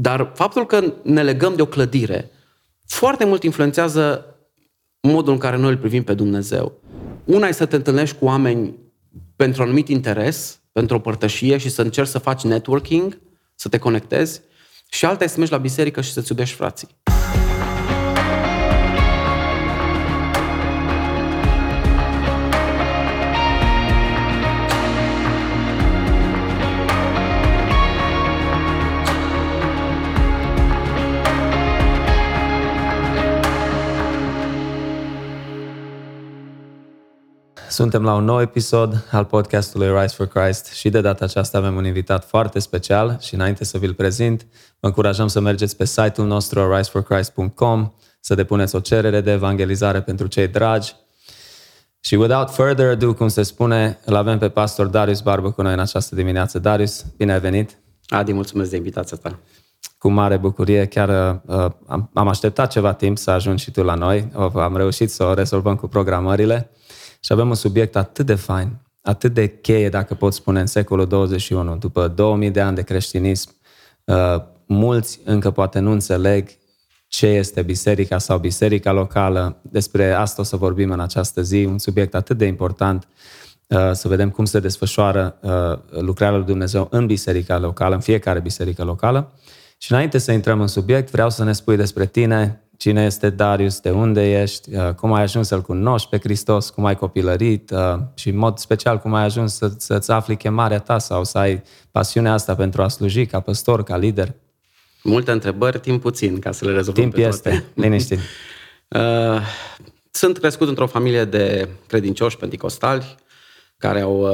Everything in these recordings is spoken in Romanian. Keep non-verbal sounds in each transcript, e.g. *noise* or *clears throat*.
dar faptul că ne legăm de o clădire foarte mult influențează modul în care noi îl privim pe Dumnezeu. Una e să te întâlnești cu oameni pentru un anumit interes, pentru o părtășie și să încerci să faci networking, să te conectezi, și alta e să mergi la biserică și să-ți iubești frații. Suntem la un nou episod al podcastului Rise for Christ și de data aceasta avem un invitat foarte special și înainte să vi-l prezint, vă încurajăm să mergeți pe site-ul nostru riseforchrist.com, să depuneți o cerere de evangelizare pentru cei dragi și without further ado, cum se spune, îl avem pe pastor Darius Barbă cu noi în această dimineață. Darius, bine ai venit! Adi, mulțumesc de invitația ta! Cu mare bucurie, chiar uh, am, am așteptat ceva timp să ajungi și tu la noi. Am reușit să o rezolvăm cu programările. Și avem un subiect atât de fain, atât de cheie, dacă pot spune, în secolul 21, după 2000 de ani de creștinism, uh, mulți încă poate nu înțeleg ce este biserica sau biserica locală. Despre asta o să vorbim în această zi, un subiect atât de important, uh, să vedem cum se desfășoară uh, lucrarea lui Dumnezeu în biserica locală, în fiecare biserică locală. Și înainte să intrăm în subiect, vreau să ne spui despre tine, Cine este Darius? De unde ești? Uh, cum ai ajuns să-L cunoști pe Hristos? Cum ai copilărit? Uh, și în mod special, cum ai ajuns să, să-ți afli chemarea ta sau să ai pasiunea asta pentru a sluji ca păstor, ca lider? Multe întrebări, timp puțin ca să le rezolvăm Timp pe este, toate. liniștit. *laughs* Uh, sunt crescut într-o familie de credincioși pentecostali care au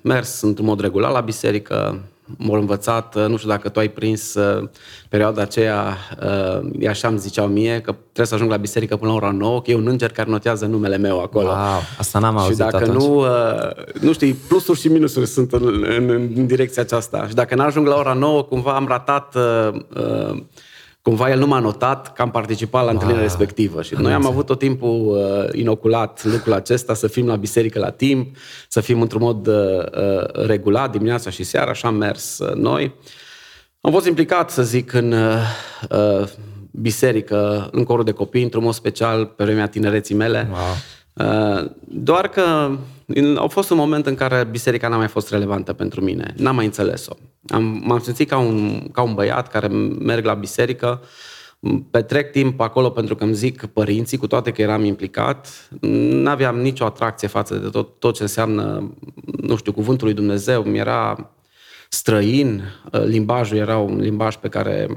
mers într-un mod regulat la biserică, m-au învățat, uh, nu știu dacă tu ai prins uh, perioada aceea, uh, așa îmi ziceau mie, că trebuie să ajung la biserică până la ora 9, că e un înger care notează numele meu acolo. Wow, asta n-am auzit Și dacă atunci. nu, nu știi, plusuri și minusuri sunt în, în, în direcția aceasta. Și dacă n-ajung la ora 9, cumva am ratat uh, cumva el nu m-a notat că am participat la întâlnirea wow. respectivă. Și noi am avut tot timpul uh, inoculat lucrul acesta, să fim la biserică la timp, să fim într-un mod uh, uh, regulat dimineața și seara, așa am mers uh, noi. Am fost implicat, să zic, în uh, uh biserică, în corul de copii, într-un mod special, pe vremea tinereții mele. Wow. Uh, doar că a fost un moment în care biserica n-a mai fost relevantă pentru mine. N-am mai înțeles-o. Am, m-am simțit ca un, ca un băiat care merg la biserică, petrec timp acolo pentru că îmi zic părinții, cu toate că eram implicat, n-aveam nicio atracție față de tot, tot ce înseamnă, nu știu, cuvântul lui Dumnezeu, mi era străin, limbajul era un limbaj pe care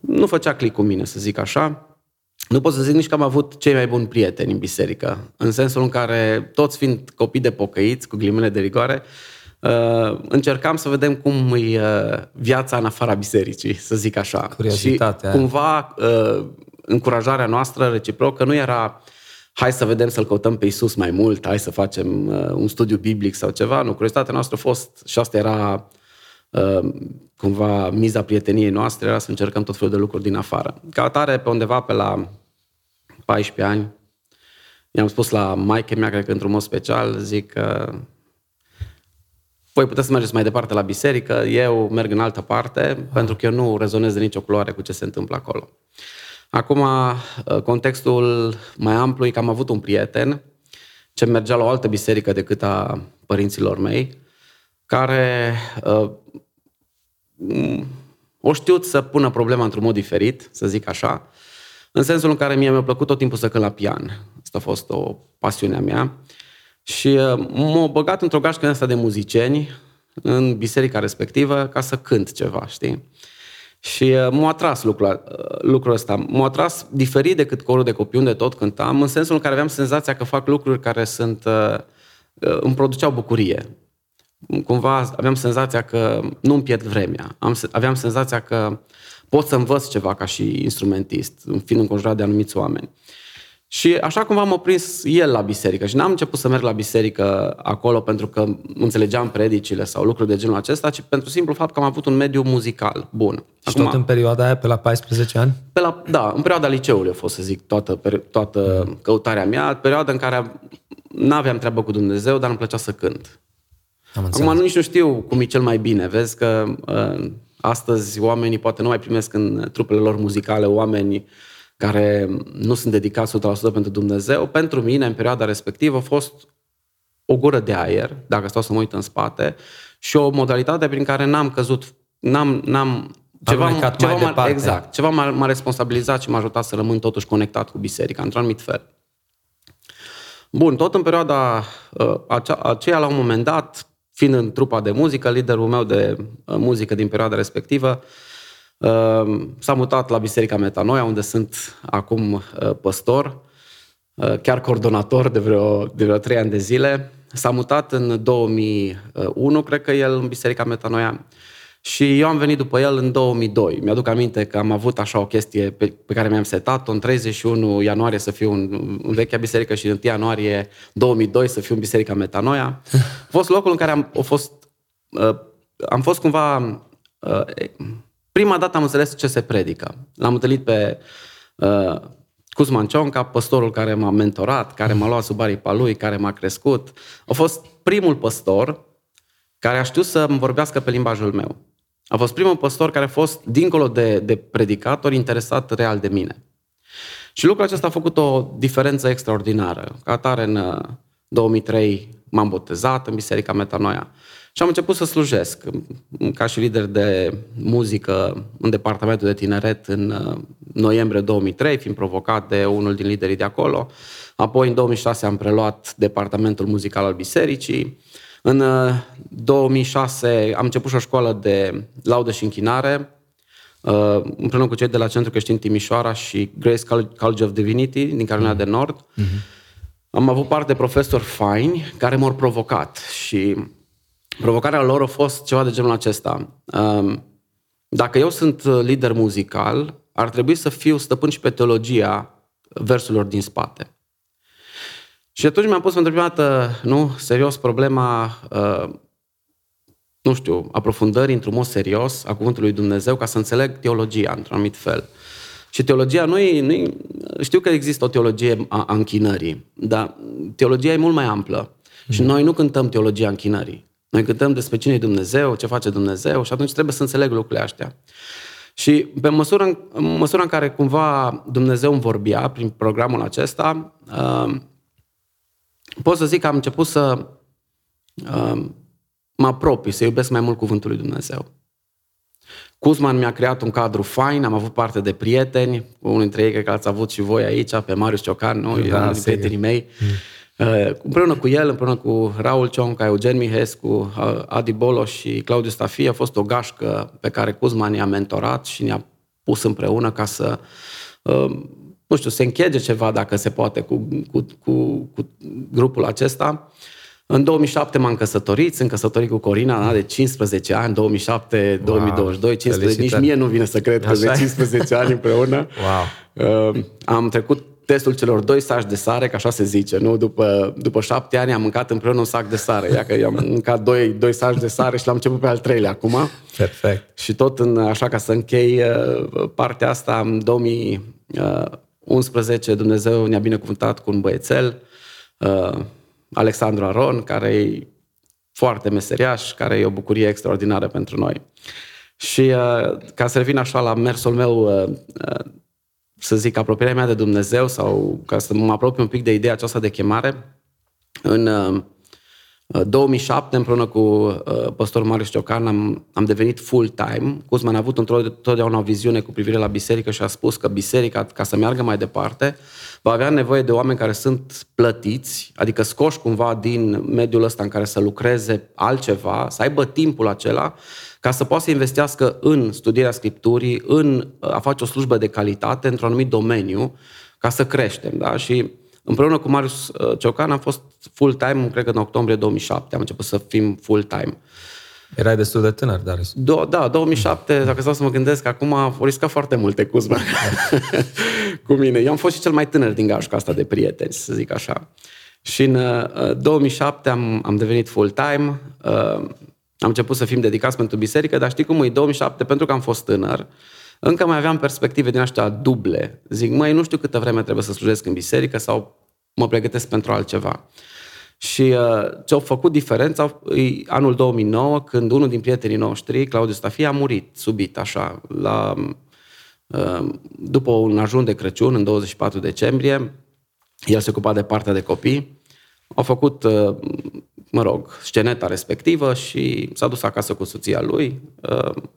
nu făcea click cu mine, să zic așa. Nu pot să zic nici că am avut cei mai buni prieteni în biserică, în sensul în care, toți fiind copii de pocăiți, cu glimele de rigoare, uh, încercam să vedem cum e uh, viața în afara bisericii, să zic așa. Curiozitatea. Și cumva uh, încurajarea noastră reciprocă nu era hai să vedem să-L căutăm pe Isus mai mult, hai să facem un studiu biblic sau ceva. Nu, curiozitatea noastră a fost, și asta era cumva miza prieteniei noastre, era să încercăm tot felul de lucruri din afară. Ca atare, pe undeva pe la 14 ani, i-am spus la maică mea, cred că într-un mod special, zic că voi puteți să mergeți mai departe la biserică, eu merg în altă parte, ah. pentru că eu nu rezonez de nicio culoare cu ce se întâmplă acolo. Acum, uh, contextul mai amplu e că am avut un prieten ce mergea la o altă biserică decât a părinților mei, care uh, o știut să pună problema într-un mod diferit, să zic așa, în sensul în care mie mi-a plăcut tot timpul să cânt la pian. Asta a fost o pasiune a mea. Și uh, m-a băgat într-o gașcă asta de muzicieni în biserica respectivă ca să cânt ceva, știi? Și uh, m-a atras lucrul, uh, lucrul ăsta. M-a atras diferit decât corul de copii unde tot cântam, în sensul în care aveam senzația că fac lucruri care sunt, îmi produceau bucurie. Cumva aveam senzația că nu îmi pierd vremea. Am, aveam senzația că pot să învăț ceva ca și instrumentist, fiind înconjurat de anumiți oameni. Și așa cumva m-a prins el la biserică și n-am început să merg la biserică acolo pentru că înțelegeam predicile sau lucruri de genul acesta, ci pentru simplu fapt că am avut un mediu muzical bun. Și Acum, tot în perioada aia, pe la 14 ani? Pe la, da, în perioada liceului a fost, să zic, toată, toată mm. căutarea mea, perioada în care n-aveam treabă cu Dumnezeu, dar îmi plăcea să cânt. Am Acum nu nici nu știu cum e cel mai bine, vezi că uh, Astăzi oamenii poate nu mai primesc în trupele lor muzicale oameni care nu sunt dedicați 100% pentru Dumnezeu. Pentru mine, în perioada respectivă, a fost o gură de aer, dacă stau să mă uit în spate, și o modalitate prin care n-am căzut, n-am, n-am ceva, ceva mai m-a, exact, ceva m-a, m-a responsabilizat și m-a ajutat să rămân totuși conectat cu biserica, într-un anumit fel. Bun, tot în perioada uh, acea, aceea, la un moment dat, fiind în trupa de muzică, liderul meu de uh, muzică din perioada respectivă, uh, s-a mutat la Biserica Metanoia, unde sunt acum uh, păstor, uh, chiar coordonator de vreo, de vreo trei ani de zile. S-a mutat în 2001, cred că el, în Biserica Metanoia. Și eu am venit după el în 2002. Mi-aduc aminte că am avut așa o chestie pe, pe care mi-am setat-o în 31 ianuarie să fiu în, în vechea biserică și în 1 ianuarie 2002 să fiu în biserica Metanoia. A fost locul în care am, a fost, uh, am fost cumva... Uh, prima dată am înțeles ce se predică. L-am întâlnit pe uh, Cuzman Cionca, păstorul care m-a mentorat, care m-a luat sub aripa lui, care m-a crescut. A fost primul păstor care a știut să-mi vorbească pe limbajul meu. A fost primul păstor care a fost, dincolo de, de predicator, interesat real de mine. Și lucrul acesta a făcut o diferență extraordinară. Ca atare, în 2003 uh, m-am botezat în Biserica Metanoia și am început să slujesc ca și lider de muzică în departamentul de tineret în uh, noiembrie 2003, fiind provocat de unul din liderii de acolo. Apoi, în 2006, am preluat departamentul muzical al bisericii în 2006 uh, am început și o școală de laudă și închinare, uh, împreună cu cei de la Centrul Creștin Timișoara și Grace College of Divinity din Carolina de Nord. Uh-huh. Am avut parte de profesori faini care m-au provocat și provocarea lor a fost ceva de genul acesta. Um, dacă eu sunt lider muzical, ar trebui să fiu stăpân și pe teologia versurilor din spate. Și atunci mi-am pus pentru prima dată, nu, serios, problema, uh, nu știu, aprofundării într-un mod serios a Cuvântului lui Dumnezeu ca să înțeleg teologia într-un anumit fel. Și teologia nu e, nu e, știu că există o teologie a, a închinării, dar teologia e mult mai amplă. Mm. Și mhm. noi nu cântăm teologia închinării. Noi cântăm despre cine e Dumnezeu, ce face Dumnezeu și atunci trebuie să înțeleg lucrurile astea. Și pe măsură, în măsura în care cumva Dumnezeu îmi vorbea prin programul acesta, uh, pot să zic că am început să uh, mă apropii, să iubesc mai mult Cuvântul lui Dumnezeu. Cuzman mi-a creat un cadru fain, am avut parte de prieteni, unul dintre ei cred că ați avut și voi aici, pe Marius Ciocan, nu? Da, unul din prietenii mei. Mm. Uh, împreună cu el, împreună cu Raul Cionca, Eugen Mihescu, uh, Adi Bolo și Claudiu Stafie, a fost o gașcă pe care Cuzman ne-a mentorat și ne-a pus împreună ca să uh, nu știu, se închege ceva dacă se poate cu, cu, cu, cu grupul acesta. În 2007 m-am căsătorit, sunt căsătorit cu Corina, de 15 ani, 2007, wow, 2022, 15, nici mie nu vine să cred că de 15 ani împreună. *laughs* Wow. Uh, am trecut testul celor doi saci de sare, că așa se zice, nu? După, după șapte ani am mâncat împreună un sac de sare. Ia că am mâncat doi, doi saci de sare și l-am început pe al treilea acum. Perfect. Și tot în, așa ca să închei uh, partea asta, în 2000, uh, 11 Dumnezeu ne-a binecuvântat cu un băiețel, uh, Alexandru Aron, care e foarte meseriaș, care e o bucurie extraordinară pentru noi. Și uh, ca să revin așa la mersul meu, uh, să zic, apropierea mea de Dumnezeu sau ca să mă apropii un pic de ideea aceasta de chemare, în 2007, împreună cu uh, pastorul Marius Ciocan, am, am devenit full-time. Cuzman a avut întotdeauna o viziune cu privire la biserică și a spus că biserica, ca să meargă mai departe, va avea nevoie de oameni care sunt plătiți, adică scoși cumva din mediul ăsta în care să lucreze altceva, să aibă timpul acela, ca să poată să investească în studierea Scripturii, în a face o slujbă de calitate într-un anumit domeniu, ca să creștem. Da? Și Împreună cu Marius uh, Ciocan am fost full-time, cred că în octombrie 2007 am început să fim full-time. Erai destul de tânăr, dar... Do- da, 2007, dacă stau să mă gândesc, acum au riscat foarte multe Cuzma *laughs* cu mine. Eu am fost și cel mai tânăr din gașca asta de prieteni, să zic așa. Și în uh, 2007 am, am devenit full-time, uh, am început să fim dedicați pentru biserică, dar știi cum e, 2007, pentru că am fost tânăr, încă mai aveam perspective din astea duble. Zic, măi, nu știu câtă vreme trebuie să slujesc în biserică sau mă pregătesc pentru altceva. Și uh, ce au făcut diferența e anul 2009, când unul din prietenii noștri, Claudiu Stafie, a murit subit, așa, la, uh, după un ajun de Crăciun, în 24 decembrie. El se ocupa de partea de copii. Au făcut, uh, mă rog, sceneta respectivă și s-a dus acasă cu soția lui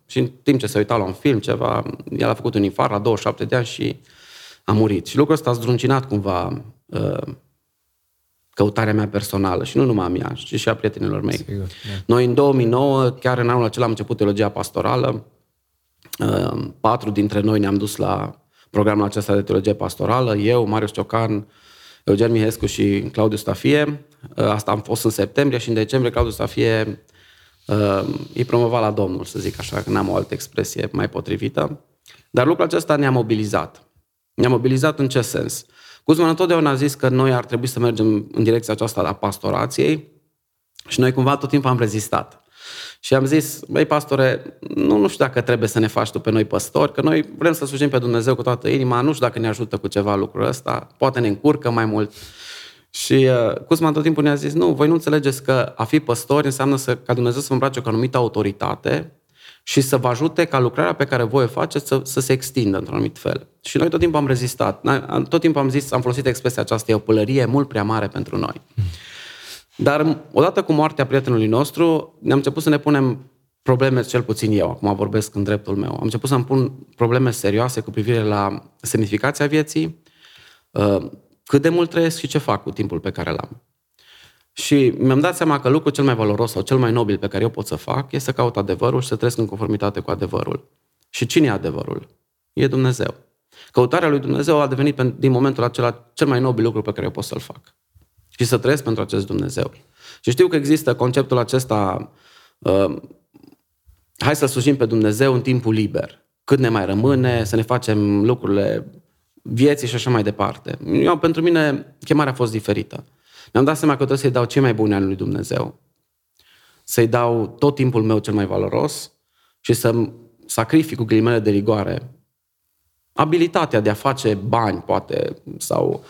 și în timp ce se uita la un film, ceva, el a făcut un infar la 27 de ani și a murit. Și lucrul ăsta a zdruncinat cumva căutarea mea personală și nu numai a mea, ci și a prietenilor mei. Sigur, da. Noi în 2009, chiar în anul acela am început teologia pastorală. Uh, patru dintre noi ne-am dus la programul acesta de teologie pastorală, eu, Marius Ciocan, Eugen Mihescu și Claudiu Stafie. Uh, asta am fost în septembrie și în decembrie Claudiu Stafie uh, îi promova la Domnul, să zic așa, că n-am o altă expresie mai potrivită. Dar lucrul acesta ne-a mobilizat. Ne-a mobilizat în ce sens? Guzman întotdeauna a zis că noi ar trebui să mergem în direcția aceasta a pastorației și noi cumva tot timpul am rezistat. Și am zis, băi pastore, nu, nu știu dacă trebuie să ne faci tu pe noi păstori, că noi vrem să slujim pe Dumnezeu cu toată inima, nu știu dacă ne ajută cu ceva lucrul ăsta, poate ne încurcă mai mult. Și uh, Cusman tot timpul ne-a zis, nu, voi nu înțelegeți că a fi păstori înseamnă să, ca Dumnezeu să vă îmbrace cu o anumită autoritate și să vă ajute ca lucrarea pe care voi o faceți să, să se extindă într-un anumit fel. Și noi tot timpul am rezistat. Tot timpul am zis, am folosit expresia aceasta, e o pălărie mult prea mare pentru noi. Dar odată cu moartea prietenului nostru, ne-am început să ne punem probleme, cel puțin eu, acum vorbesc în dreptul meu. Am început să-mi pun probleme serioase cu privire la semnificația vieții, uh, cât de mult trăiesc și ce fac cu timpul pe care l-am. Și mi-am dat seama că lucrul cel mai valoros sau cel mai nobil pe care eu pot să fac este să caut adevărul și să trăiesc în conformitate cu adevărul. Și cine e adevărul? E Dumnezeu. Căutarea lui Dumnezeu a devenit din momentul acela cel mai nobil lucru pe care eu pot să-l fac. Și să trăiesc pentru acest Dumnezeu. Și știu că există conceptul acesta, uh, hai să slujim pe Dumnezeu în timpul liber. Cât ne mai rămâne, să ne facem lucrurile vieții și așa mai departe. Eu, pentru mine, chemarea a fost diferită. Mi-am dat seama că trebuie să-i dau cei mai buni ani lui Dumnezeu, să-i dau tot timpul meu cel mai valoros și să sacrific cu ghilimele de rigoare abilitatea de a face bani, poate, sau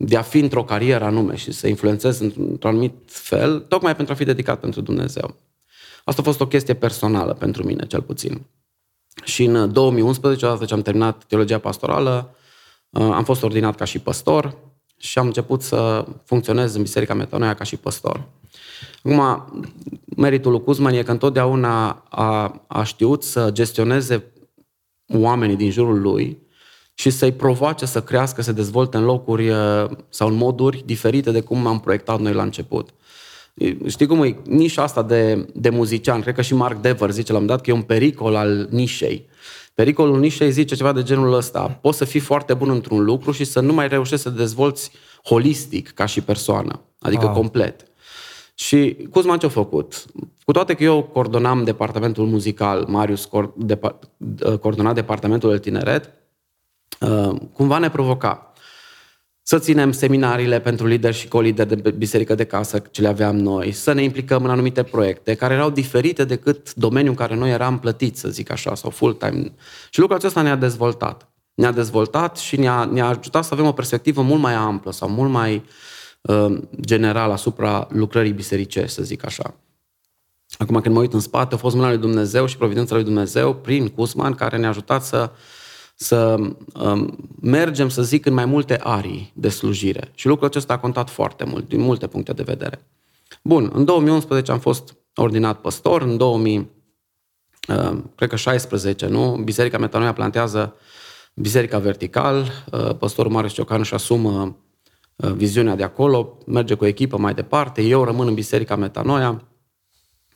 de a fi într-o carieră anume și să influențez într-un anumit fel, tocmai pentru a fi dedicat pentru Dumnezeu. Asta a fost o chestie personală pentru mine, cel puțin. Și în 2011, odată ce am terminat teologia pastorală, am fost ordinat ca și păstor și am început să funcționez în Biserica Metanoia ca și păstor. Acum, meritul lui Cuzman e că întotdeauna a, a știut să gestioneze oamenii din jurul lui și să-i provoace să crească, să dezvolte în locuri uh, sau în moduri diferite de cum am proiectat noi la început. Știi cum e? Nișa asta de, de muzician, cred că și Mark Dever zice la un dat că e un pericol al nișei. Pericolul nișei zice ceva de genul ăsta. Poți să fii foarte bun într-un lucru și să nu mai reușești să dezvolți holistic ca și persoană, adică wow. complet. Și Cuzma ce-a făcut? Cu toate că eu coordonam departamentul muzical, Marius coordona departamentul de tineret, uh, cumva ne provoca să ținem seminariile pentru lideri și co-lideri de biserică de casă, ce le aveam noi, să ne implicăm în anumite proiecte care erau diferite decât domeniul în care noi eram plătiți, să zic așa, sau full-time. Și lucrul acesta ne-a dezvoltat. Ne-a dezvoltat și ne-a, ne-a ajutat să avem o perspectivă mult mai amplă sau mult mai uh, generală asupra lucrării bisericești, să zic așa. Acum când mă uit în spate, a fost mâna lui Dumnezeu și providența lui Dumnezeu prin Cusman, care ne-a ajutat să uh, să um, mergem, să zic, în mai multe arii de slujire. Și lucrul acesta a contat foarte mult, din multe puncte de vedere. Bun, în 2011 am fost ordinat păstor, în 2000, uh, cred că 16, nu? Biserica Metanoia plantează Biserica Vertical, uh, păstorul Marius Ciocanu își asumă uh, viziunea de acolo, merge cu o echipă mai departe, eu rămân în Biserica Metanoia,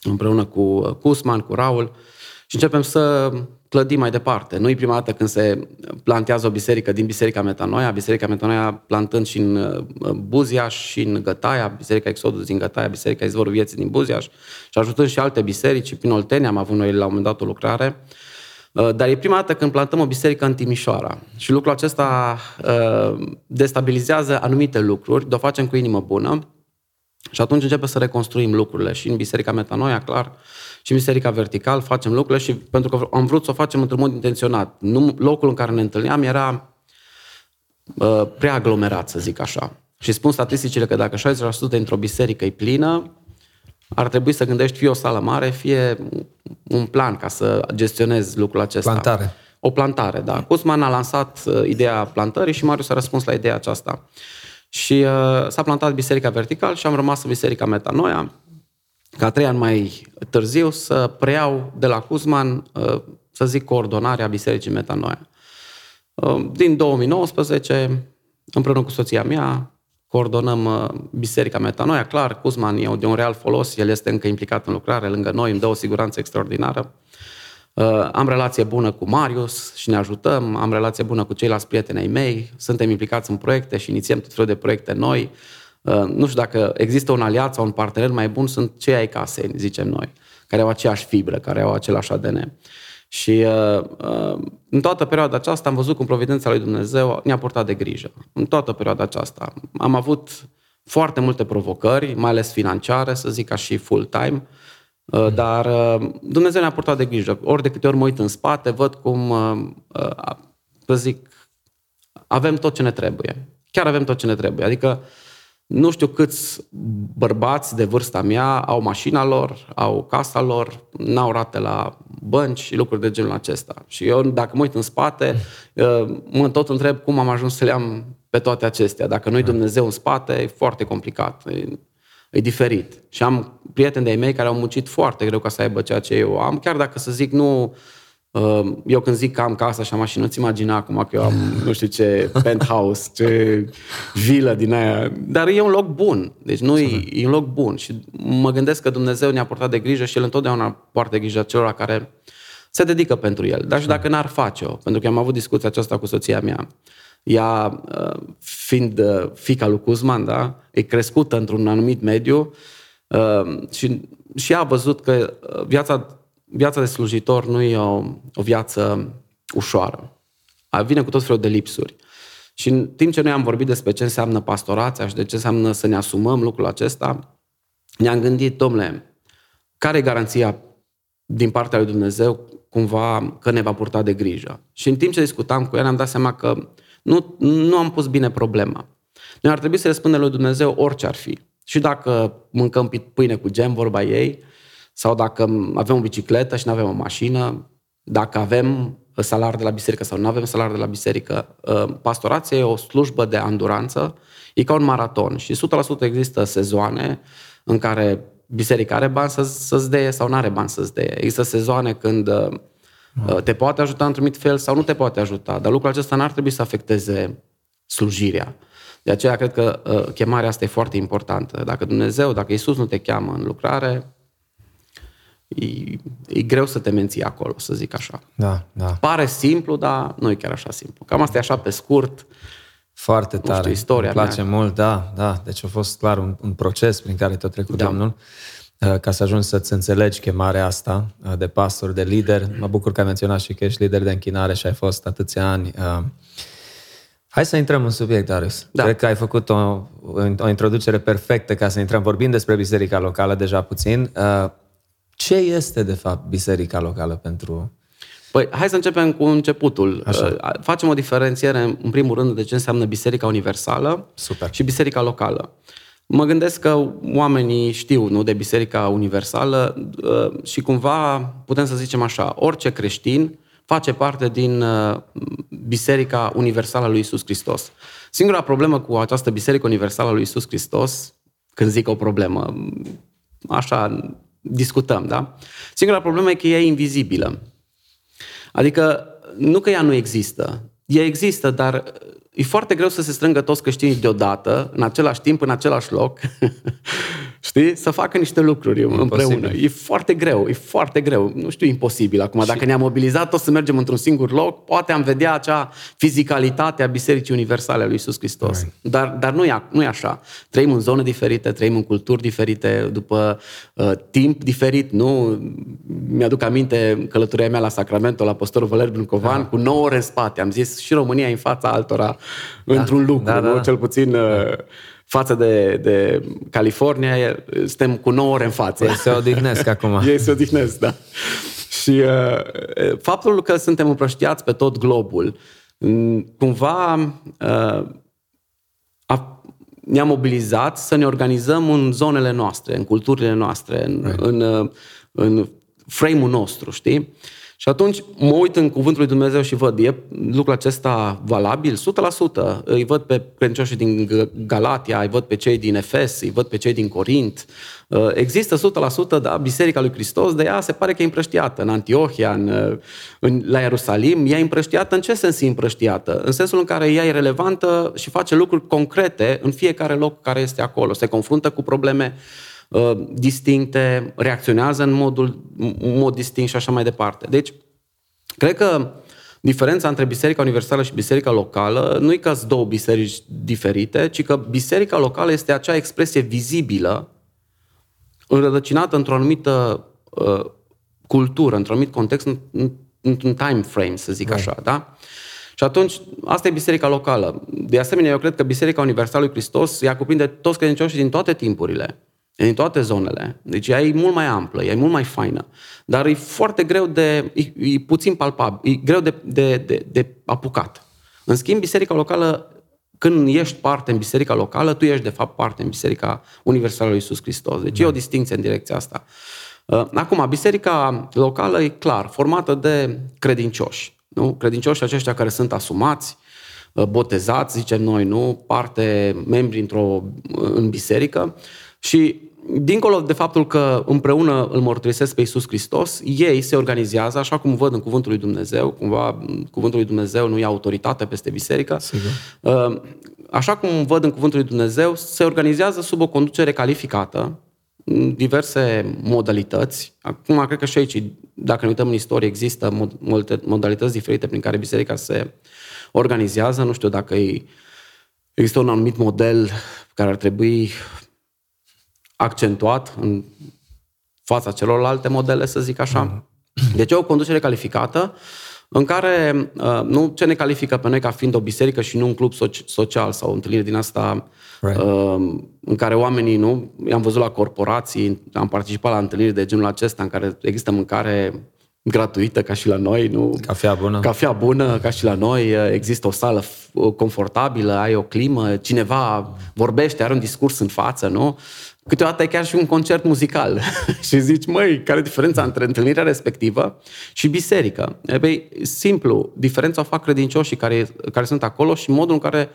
împreună cu Cusman, cu Raul, și începem să clădi mai departe. Nu e prima dată când se plantează o biserică din Biserica Metanoia, Biserica Metanoia plantând și în uh, Buziaș și în Gătaia, Biserica Exodus din Gătaia, Biserica Izvorul Vieții din Buziaș și ajutând și alte biserici. Prin Oltenia am avut noi la un moment dat o lucrare. Uh, dar e prima dată când plantăm o biserică în Timișoara. Și lucrul acesta uh, destabilizează anumite lucruri, de o facem cu inimă bună și atunci începem să reconstruim lucrurile. Și în Biserica Metanoia, clar, și Biserica Vertical facem lucrurile și pentru că am vrut să o facem într-un mod intenționat. Nu, locul în care ne întâlneam era uh, prea aglomerat, să zic așa. și spun statisticile că dacă 60% dintr-o biserică e plină, ar trebui să gândești fie o sală mare, fie un plan ca să gestionezi lucrul acesta. Plantare. O plantare, da. Cusman a lansat uh, ideea plantării și Marius a răspuns la ideea aceasta. Și uh, s-a plantat Biserica Vertical și am rămas în Biserica Metanoia, ca trei ani mai târziu să preiau de la Cusman, uh, să zic, coordonarea Bisericii Metanoia. Uh, din 2019, împreună cu soția mea, coordonăm uh, Biserica Metanoia, clar, Cuzman e de un real folos, el este încă implicat în lucrare lângă noi, îmi dă o siguranță extraordinară. Uh, am relație bună cu Marius și ne ajutăm, am relație bună cu ceilalți prieteni ai mei, suntem implicați în proiecte și inițiem tot felul de proiecte noi. Uh, nu știu dacă există un aliat sau un partener mai bun, sunt cei ai casei, zicem noi, care au aceeași fibră, care au același ADN. Și uh, uh, în toată perioada aceasta am văzut cum Providența lui Dumnezeu ne-a purtat de grijă. În toată perioada aceasta. Am avut foarte multe provocări, mai ales financiare, să zic ca și full-time, uh, mm. dar uh, Dumnezeu ne-a purtat de grijă. Ori de câte ori mă uit în spate, văd cum, uh, uh, să zic, avem tot ce ne trebuie. Chiar avem tot ce ne trebuie. Adică uh, nu știu câți bărbați de vârsta mea au mașina lor, au casa lor, n-au rate la bănci și lucruri de genul acesta. Și eu, dacă mă uit în spate, uh, mă tot întreb cum am ajuns să le am pe toate acestea. Dacă nu-i Dumnezeu în spate, e foarte complicat. E, e diferit. Și am prieteni de-ai mei care au muncit foarte greu ca să aibă ceea ce eu am, chiar dacă să zic nu Ehm, eu când zic că am casa și am mașină, nu-ți imagina acum că eu am nu știu ce *laughs* penthouse, ce vilă din aia. Dar e un loc bun. Deci nu e, e un loc bun. Și mă gândesc că Dumnezeu ne-a purtat de grijă și El întotdeauna poartă grijă celor care se dedică pentru El. Dar și dacă n-ar face-o, pentru că am avut discuția aceasta cu soția mea, ea uh, fiind uh, fica lui Cuzman, da, e crescută într-un anumit mediu uh, și, și ea a văzut că viața viața de slujitor nu e o, o viață ușoară. Vine cu tot felul de lipsuri. Și în timp ce noi am vorbit despre ce înseamnă pastorația și de ce înseamnă să ne asumăm lucrul acesta, ne-am gândit, domnule, care e garanția din partea lui Dumnezeu cumva că ne va purta de grijă? Și în timp ce discutam cu el, am dat seama că nu, nu am pus bine problema. Noi ar trebui să răspundem lui Dumnezeu orice ar fi. Și dacă mâncăm pâine cu gem, vorba ei, sau dacă avem o bicicletă și nu avem o mașină, dacă avem salar de la biserică sau nu avem salar de la biserică. Uh, pastorația e o slujbă de anduranță, e ca un maraton și 100% există sezoane în care biserica are bani să, să-ți dea sau nu are bani să-ți dea. Există sezoane când uh, te poate ajuta într-un mit fel sau nu te poate ajuta, dar lucrul acesta n-ar trebui să afecteze slujirea. De aceea cred că uh, chemarea asta e foarte importantă. Dacă Dumnezeu, dacă Isus nu te cheamă în lucrare, e, e greu să te menții acolo, să zic așa. Da, da. Pare simplu, dar nu e chiar așa simplu. Cam asta e așa pe scurt. Foarte tare. știu, istoria Îmi place mea. mult, da, da. Deci a fost clar un, un proces prin care te-a trecut da. Domnul uh, ca să ajungi să-ți înțelegi chemarea asta uh, de pastor, de lider. Mă bucur că ai menționat și că ești lider de închinare și ai fost atâția ani. Uh, hai să intrăm în subiect, Darius. Da. Cred că ai făcut o, o introducere perfectă ca să intrăm. Vorbind despre biserica locală deja puțin, ce este, de fapt, biserica locală pentru... Păi, hai să începem cu începutul. Așa. Uh, facem o diferențiere, în primul rând, de ce înseamnă biserica universală Super. și biserica locală. Mă gândesc că oamenii știu nu, de biserica universală uh, și cumva putem să zicem așa, orice creștin face parte din uh, biserica universală a lui Isus Hristos. Singura problemă cu această biserică universală a lui Isus Hristos, când zic o problemă, așa discutăm, da? Singura problemă e că ea e invizibilă. Adică, nu că ea nu există. Ea există, dar e foarte greu să se strângă toți creștinii deodată, în același timp, în același loc *laughs* știi, să facă niște lucruri imposibil. împreună. E foarte greu, e foarte greu. Nu știu, imposibil. Acum, și... dacă ne-am mobilizat toți să mergem într-un singur loc, poate am vedea acea fizicalitate a Bisericii Universale a lui Isus Hristos. Right. Dar, dar nu, e, nu e așa. Trăim în zone diferite, trăim în culturi diferite, după uh, timp diferit, nu? Mi-aduc aminte călătoria mea la Sacramento, la Pastorul Valer Brâncovan, da. cu 9 ore în spate. Am zis și România în fața altora da. într-un lucru, da, da, nu? Da. Cel puțin... Uh, da față de, de California, suntem cu 9 ore în față. Ei se odihnesc *laughs* acum. Ei se odihnesc, da. Și uh, faptul că suntem împrăștiați pe tot globul, cumva uh, a, ne-a mobilizat să ne organizăm în zonele noastre, în culturile noastre, în, right. în, uh, în frame-ul nostru, știi? Și atunci mă uit în Cuvântul lui Dumnezeu și văd, e lucrul acesta valabil? 100%. Îi văd pe credincioșii din Galatia, îi văd pe cei din Efes, îi văd pe cei din Corint. Uh, există 100%, da, Biserica lui Hristos, de ea se pare că e împrăștiată. În Antiohia, în, uh, în, la Ierusalim, ea e împrăștiată. În ce sens e împrăștiată? În sensul în care ea e relevantă și face lucruri concrete în fiecare loc care este acolo. Se confruntă cu probleme uh, Uh, distincte, reacționează în modul, în mod distinct și așa mai departe. Deci, cred că diferența între Biserica Universală și Biserica Locală nu e că sunt două biserici diferite, ci că Biserica Locală este acea expresie vizibilă, înrădăcinată într-o anumită uh, cultură, într-un anumit context, într-un time frame, să zic right. așa, da? Și atunci, asta e biserica locală. De asemenea, eu cred că Biserica Universală lui Hristos ea cuprinde toți credincioșii din toate timpurile în toate zonele. Deci ea e mult mai amplă, ea e mult mai faină. Dar e foarte greu de, e, e puțin palpabil, e greu de, de, de, de apucat. În schimb, biserica locală, când ești parte în biserica locală, tu ești de fapt parte în biserica universală lui Iisus Hristos. Deci da. e o distinție în direcția asta. Uh, acum, biserica locală e clar, formată de credincioși. Nu? Credincioși aceștia care sunt asumați, uh, botezați, zicem noi, nu? Parte, membri într-o, în biserică și dincolo de faptul că împreună îl mărturisesc pe Iisus Hristos, ei se organizează, așa cum văd în Cuvântul lui Dumnezeu, cumva Cuvântul lui Dumnezeu nu e autoritate peste biserică, Sigur. Uh, așa cum văd în Cuvântul lui Dumnezeu, se organizează sub o conducere calificată, în diverse modalități. Acum, cred că și aici, dacă ne uităm în istorie, există modalități diferite prin care biserica se organizează. Nu știu dacă e, există un anumit model care ar trebui accentuat în fața celorlalte modele, să zic așa. Mm. Deci e o conducere calificată în care uh, nu ce ne califică pe noi ca fiind o biserică și nu un club social sau o întâlnire din asta right. Uh, în care oamenii, nu, i-am văzut la corporații, am participat la întâlniri de genul acesta în care există mâncare gratuită ca și la noi, nu? Cafea bună. Cafea bună ca și la noi, există o sală confortabilă, ai o climă, cineva vorbește, are un discurs în față, nu? Câteodată e chiar și un concert muzical *laughs* și zici, măi, care e diferența între întâlnirea respectivă și biserică? E băi, simplu, diferența o fac credincioșii care, care sunt acolo și modul în care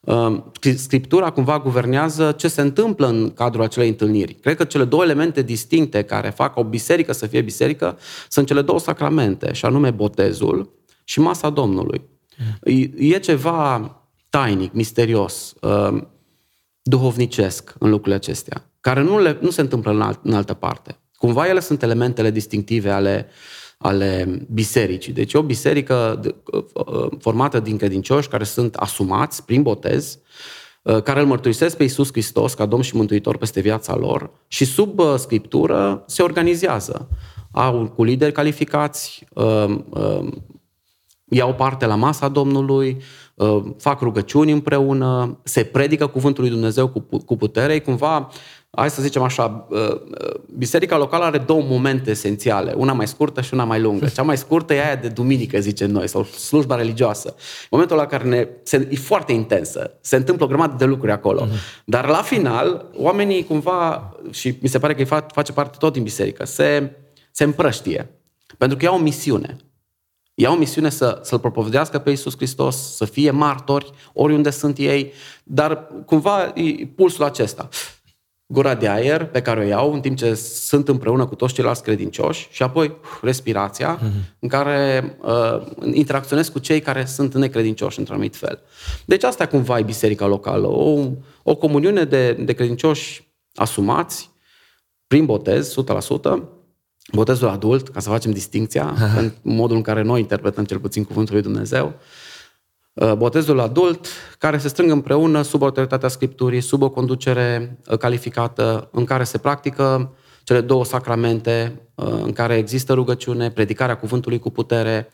uh, Scriptura cumva guvernează ce se întâmplă în cadrul acelei întâlniri. Cred că cele două elemente distincte care fac o biserică să fie biserică sunt cele două sacramente, și anume botezul și masa Domnului. Mm. E, e ceva tainic, misterios, uh, duhovnicesc în lucrurile acestea care nu, le, nu se întâmplă în, alt, în altă parte. Cumva ele sunt elementele distinctive ale, ale bisericii. Deci e o biserică uh, uh, formată din credincioși care sunt asumați prin botez, uh, care îl mărturisesc pe Iisus Hristos ca Domn și Mântuitor peste viața lor și sub Scriptură se organizează. Au cu lideri calificați, iau parte la masa Domnului, fac rugăciuni împreună, se predică cuvântul lui Dumnezeu cu putere, cumva hai să zicem așa, uh, uh, biserica locală are două momente esențiale, una mai scurtă și una mai lungă. Cea mai scurtă e aia de duminică, zicem noi, sau slujba religioasă. Momentul la care ne, se, e foarte intensă, se întâmplă o grămadă de lucruri acolo. Uh-huh. Dar la final, oamenii cumva, și mi se pare că face parte tot din biserică, se, se împrăștie. Pentru că iau o misiune. Iau o misiune să, să-L propovădească pe Iisus Hristos, să fie martori oriunde sunt ei, dar cumva e pulsul acesta gura de aer pe care o iau în timp ce sunt împreună cu toți ceilalți credincioși și apoi respirația mm-hmm. în care uh, interacționez cu cei care sunt necredincioși într-un anumit fel. Deci asta cumva e biserica locală, o, o comuniune de, de credincioși asumați prin botez, 100%, botezul adult, ca să facem distinția *laughs* în modul în care noi interpretăm cel puțin cuvântul lui Dumnezeu, Uh, botezul adult, care se strâng împreună sub autoritatea Scripturii, sub o conducere uh, calificată, în care se practică cele două sacramente, uh, în care există rugăciune, predicarea cuvântului cu putere,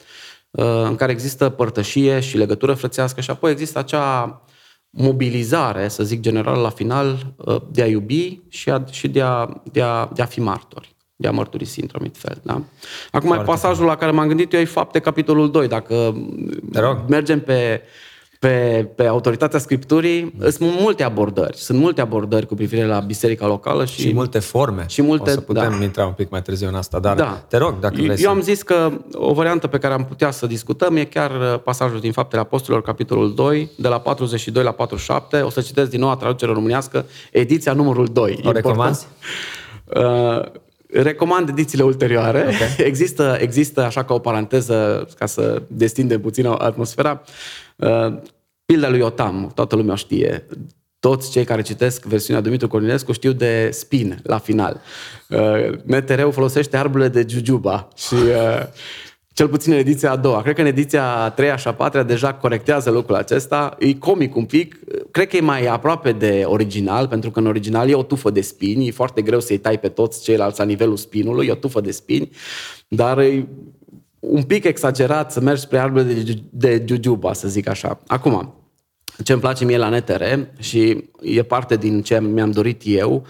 în care există părtășie și legătură frățească și apoi există acea mobilizare, să zic general, la final, de a iubi și, a, și de, a, de, a, de a fi martori de a mărturisi într-un anumit fel. Da? Acum, Foarte pasajul la care m-am gândit eu e fapte capitolul 2. Dacă mergem pe, pe, pe autoritatea Scripturii, sunt multe abordări. Sunt multe abordări cu privire la biserica locală și, și multe forme. Și multe, o să putem da. intra un pic mai târziu în asta, dar da. te rog, dacă vrei Eu să... am zis că o variantă pe care am putea să discutăm e chiar uh, pasajul din Faptele Apostolilor, capitolul 2, de la 42 la 47. O să citesc din nou traducere românească, ediția numărul 2. O recomanzi? Uh, recomand edițiile ulterioare. Okay. *laughs* Există, există, așa ca o paranteză, ca să destindem puțin atmosfera, uh, pilda lui Otam, toată lumea știe. Toți cei care citesc versiunea Dumitru Cornilescu știu de spin la final. Uh, NTR-ul folosește arburile de jujuba și uh, *laughs* cel puțin în ediția a doua. Cred că în ediția a treia și a patra deja corectează lucrul acesta. E comic un pic. Cred că e mai aproape de original, pentru că în original e o tufă de spini. E foarte greu să-i tai pe toți ceilalți la nivelul spinului. E o tufă de spini. Dar e un pic exagerat să mergi spre arbele de, de jujuba, să zic așa. Acum, ce îmi place mie la NTR și e parte din ce mi-am dorit eu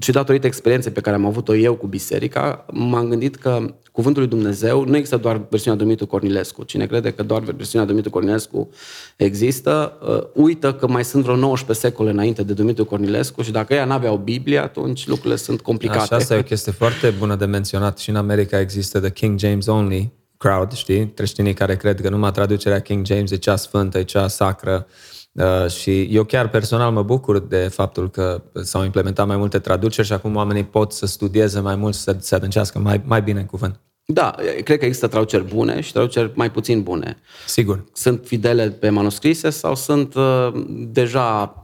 și datorită experienței pe care am avut-o eu cu biserica, m-am gândit că cuvântul lui Dumnezeu nu există doar versiunea Dumitru Cornilescu. Cine crede că doar versiunea Dumitru Cornilescu există, uh, uită că mai sunt vreo 19 secole înainte de Dumitru Cornilescu și dacă ea n-aveau Biblie, atunci lucrurile sunt complicate. Așa, asta e o chestie foarte bună de menționat. Și în America există The King James Only crowd, știi? Creștinii care cred că numai traducerea King James e cea sfântă, e cea sacră. Uh, și eu chiar personal mă bucur de faptul că s-au implementat mai multe traduceri și acum oamenii pot să studieze mai mult, să se adâncească mai, mai bine în cuvânt. Da, cred că există traduceri bune și traduceri mai puțin bune. Sigur. Sunt fidele pe manuscrise sau sunt uh, deja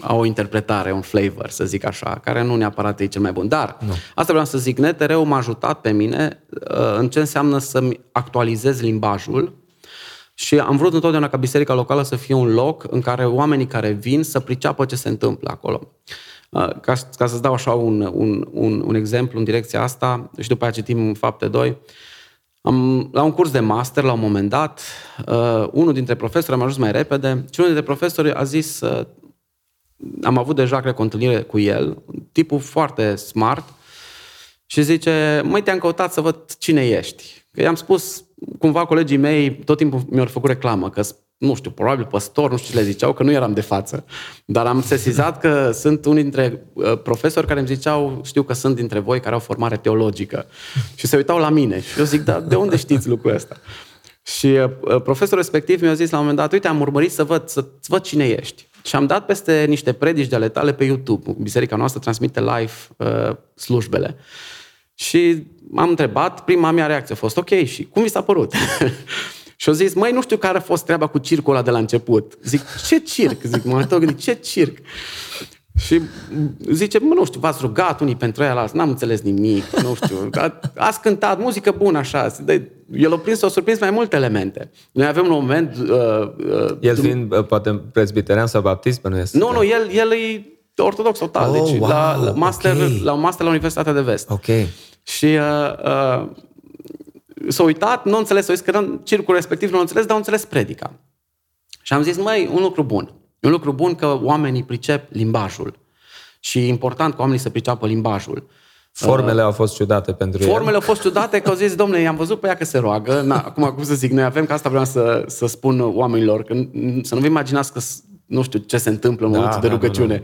au o interpretare, un flavor, să zic așa, care nu neapărat e cel mai bun. Dar, nu. asta vreau să zic, NTR m-a ajutat pe mine uh, în ce înseamnă să-mi actualizez limbajul și am vrut întotdeauna ca biserica locală să fie un loc în care oamenii care vin să priceapă ce se întâmplă acolo. Uh, ca, ca să-ți dau așa un, un, un, un exemplu în direcția asta și după aceea citim fapte 2, am, la un curs de master, la un moment dat, uh, unul dintre profesori, am ajuns mai repede, și unul dintre profesori a zis, uh, am avut deja, cred, o întâlnire cu el, tipul foarte smart, și zice, măi, te-am căutat să văd cine ești. Că i-am spus, cumva colegii mei tot timpul mi-au făcut reclamă, că nu știu, probabil păstor, nu știu ce le ziceau, că nu eram de față. Dar am sesizat că sunt unii dintre uh, profesori care îmi ziceau, știu că sunt dintre voi care au formare teologică. Și se uitau la mine. Și eu zic, da, de unde știți lucrul ăsta? Și uh, profesorul respectiv mi-a zis la un moment dat, uite, am urmărit să văd, să văd cine ești. Și am dat peste niște predici de ale tale pe YouTube. Biserica noastră transmite live uh, slujbele. Și m-am întrebat, prima mea reacție a fost, ok, și cum vi s-a părut? *laughs* și au zis, măi, nu știu care a fost treaba cu circul ăla de la început. Zic, ce circ? Zic, m-am gândit, ce circ? Și zice, mă, nu știu, v-ați rugat unii pentru ea, n-am înțeles nimic, nu știu. Ați cântat muzică bună așa. El a prins, a surprins mai multe elemente. Noi avem un moment... Uh, uh, el fiind, uh, poate, presbiterean sau baptist, nu este? Nu, nu, el, el e ortodox total. Oh, deci wow, la, la, master, okay. la un master la Universitatea de Vest. Ok. Și uh, uh, s-a uitat, nu a înțeles, s-a zis că circul respectiv nu a înțeles, dar a înțeles predica. Și am zis, mai un lucru bun. E un lucru bun că oamenii pricep limbajul. Și e important ca oamenii să priceapă limbajul. Formele uh, au fost ciudate pentru Formele el. au fost ciudate că au zis, domnule, i-am văzut pe ea că se roagă. Na, acum, cum să zic, noi avem, că asta vreau să, să spun oamenilor, că să nu vă imaginați că nu știu ce se întâmplă în da, momentul da, de rugăciune. Da,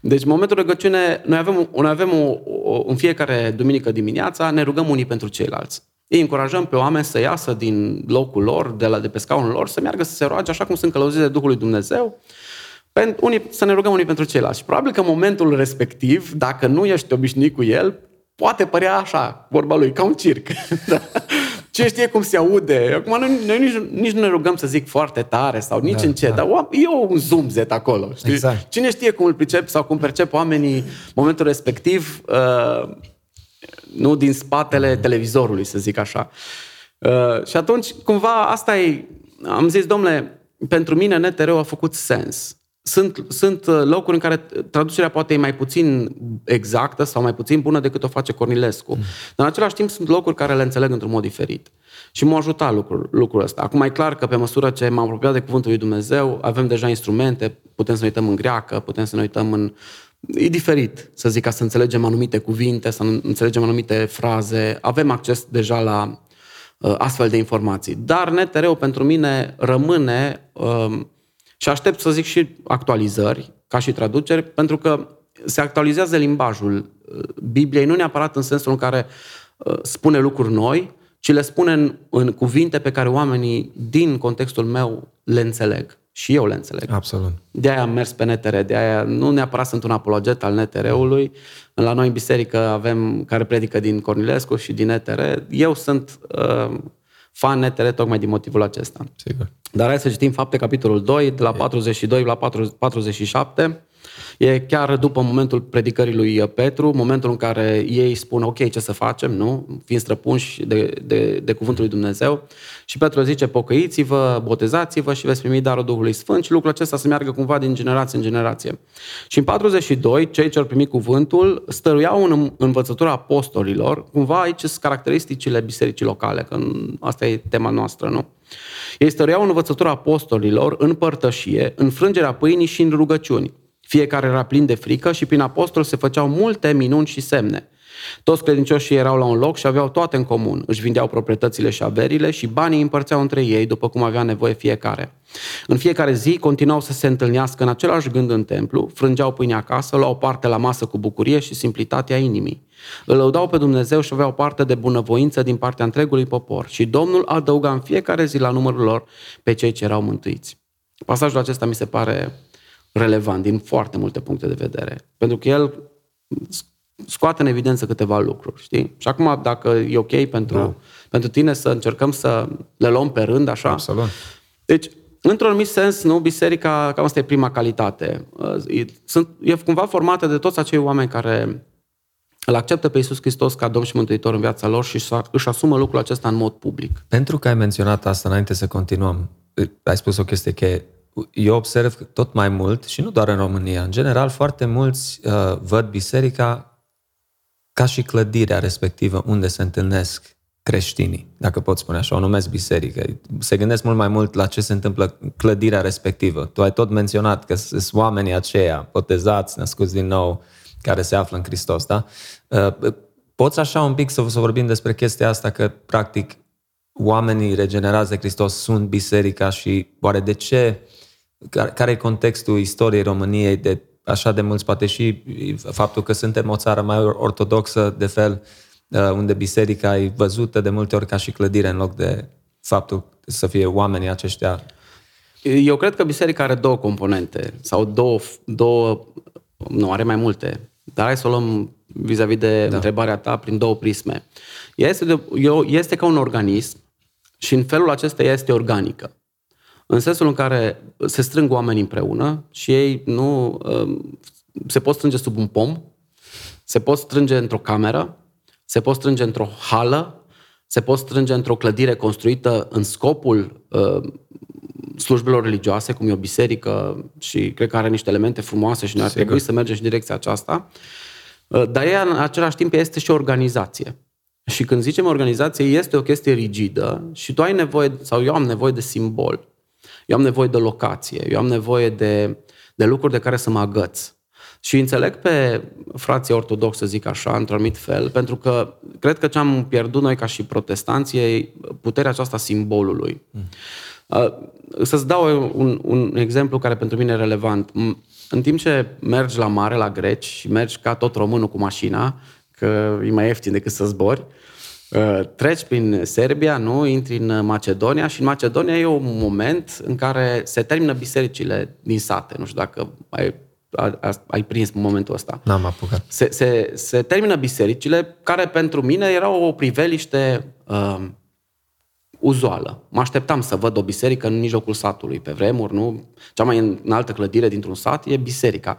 da. Deci, în momentul de rugăciune, noi avem, noi avem o, o, în fiecare duminică dimineața, ne rugăm unii pentru ceilalți. Îi încurajăm pe oameni să iasă din locul lor, de, la, de pe scaunul lor, să meargă să se roage așa cum sunt călăuziți de Duhul lui Dumnezeu, pentru, unii, să ne rugăm unii pentru ceilalți. Și probabil că în momentul respectiv, dacă nu ești obișnuit cu el, poate părea așa, vorba lui, ca un circ. *laughs* da? Ce știe cum se aude. Acum noi, noi nici, nici nu ne rugăm să zic foarte tare sau nici da, în ce, da. dar e un zumzet acolo. Știi? Exact. Cine știe cum îl pricep sau cum percep oamenii momentul respectiv, uh, nu din spatele mm. televizorului, să zic așa. Uh, și atunci, cumva, asta e... Am zis, domnule, pentru mine NTR a făcut sens. Sunt, sunt uh, locuri în care traducerea poate e mai puțin exactă sau mai puțin bună decât o face Cornilescu. Mm. Dar în același timp sunt locuri care le înțeleg într-un mod diferit. Și m-a ajutat lucrul, lucrul ăsta. Acum e clar că pe măsură ce m-am apropiat de Cuvântul lui Dumnezeu, avem deja instrumente, putem să ne uităm în greacă, putem să ne uităm în... E diferit, să zic, ca să înțelegem anumite cuvinte, să înțelegem anumite fraze. Avem acces deja la uh, astfel de informații. Dar NTR-ul pentru mine rămâne um, și aștept să zic și actualizări, ca și traduceri, pentru că se actualizează limbajul uh, Bibliei, nu neapărat în sensul în care uh, spune lucruri noi, ci le spune în, în cuvinte pe care oamenii din contextul meu le înțeleg. Și eu le înțeleg. Absolut. De aia am mers pe NTR, de aia nu neapărat sunt un apologet al NTR-ului. La noi în biserică avem care predică din Cornilescu și din NTR. Eu sunt uh, fan NTR tocmai din motivul acesta. Sigur. Dar hai să citim fapte capitolul 2, de la 42 la 47. E chiar după momentul predicării lui Petru, momentul în care ei spun, ok, ce să facem, nu? Fiind străpunși de, de, de cuvântul lui Dumnezeu. Și Petru zice, pocăiți-vă, botezați-vă și veți primi darul Duhului Sfânt și lucrul acesta să meargă cumva din generație în generație. Și în 42, cei ce au primit cuvântul stăruiau în învățătura apostolilor, cumva aici sunt caracteristicile bisericii locale, că asta e tema noastră, nu? Ei stăruiau în învățătura apostolilor, în părtășie, în frângerea pâinii și în rugăciuni. Fiecare era plin de frică și prin apostol se făceau multe minuni și semne. Toți credincioșii erau la un loc și aveau toate în comun. Își vindeau proprietățile și averile și banii împărțeau între ei după cum avea nevoie fiecare. În fiecare zi continuau să se întâlnească în același gând în templu, frângeau pâine acasă, luau parte la masă cu bucurie și simplitatea inimii. Îl lăudau pe Dumnezeu și aveau parte de bunăvoință din partea întregului popor. Și Domnul adăuga în fiecare zi la numărul lor pe cei ce erau mântuiți. Pasajul acesta mi se pare relevant din foarte multe puncte de vedere. Pentru că el scoate în evidență câteva lucruri, știi? Și acum, dacă e ok pentru, da. pentru tine să încercăm să le luăm pe rând, așa? Absolut. Deci, într-un anumit sens, nu, biserica, cam asta e prima calitate. E, sunt, e cumva formată de toți acei oameni care îl acceptă pe Iisus Hristos ca Domn și Mântuitor în viața lor și își asumă lucrul acesta în mod public. Pentru că ai menționat asta înainte să continuăm, ai spus o chestie cheie eu observ tot mai mult, și nu doar în România, în general, foarte mulți uh, văd biserica ca și clădirea respectivă unde se întâlnesc creștinii, dacă pot spune așa, o numesc biserică. Se gândesc mult mai mult la ce se întâmplă în clădirea respectivă. Tu ai tot menționat că sunt oamenii aceia, botezați, născuți din nou, care se află în Hristos, da? Uh, poți așa un pic să, să vorbim despre chestia asta, că practic oamenii regenerați de Hristos sunt biserica și oare de ce care e contextul istoriei României de așa de mulți, poate și faptul că suntem o țară mai ortodoxă, de fel, uh, unde biserica e văzută de multe ori ca și clădire în loc de faptul să fie oamenii aceștia. Eu cred că biserica are două componente sau două, două nu, are mai multe, dar hai să o luăm vis-a-vis de da. întrebarea ta prin două prisme. Ea este, de, este ca un organism și în felul acesta ea este organică. În sensul în care se strâng oameni împreună și ei nu um, se pot strânge sub un pom, se pot strânge într-o cameră, se pot strânge într-o hală, se pot strânge într-o clădire construită în scopul uh, slujbelor religioase, cum e o biserică și cred că are niște elemente frumoase și noi ar trebui să mergem și în direcția aceasta. Uh, dar ea, în același timp, este și o organizație. Și când zicem organizație, este o chestie rigidă și tu ai nevoie, sau eu am nevoie de simbol. Eu am nevoie de locație, eu am nevoie de, de lucruri de care să mă agăț. Și înțeleg pe frații ortodoxi, să zic așa, într-un anumit fel, pentru că cred că ce am pierdut noi ca și protestanți e puterea aceasta simbolului. Mm. Să-ți dau un, un exemplu care pentru mine e relevant. În timp ce mergi la mare, la greci, și mergi ca tot românul cu mașina, că e mai ieftin decât să zbori, uh, Uh, treci prin Serbia, nu, intri în Macedonia și în Macedonia e un moment în care se termină bisericile din sate. Nu știu dacă ai, ai prins momentul ăsta. N-am apucat. Se, se, se termină bisericile care pentru mine erau o priveliște uh, uzuală. Mă așteptam să văd o biserică în mijlocul satului pe vremuri, nu? Cea mai înaltă clădire dintr-un sat e biserica.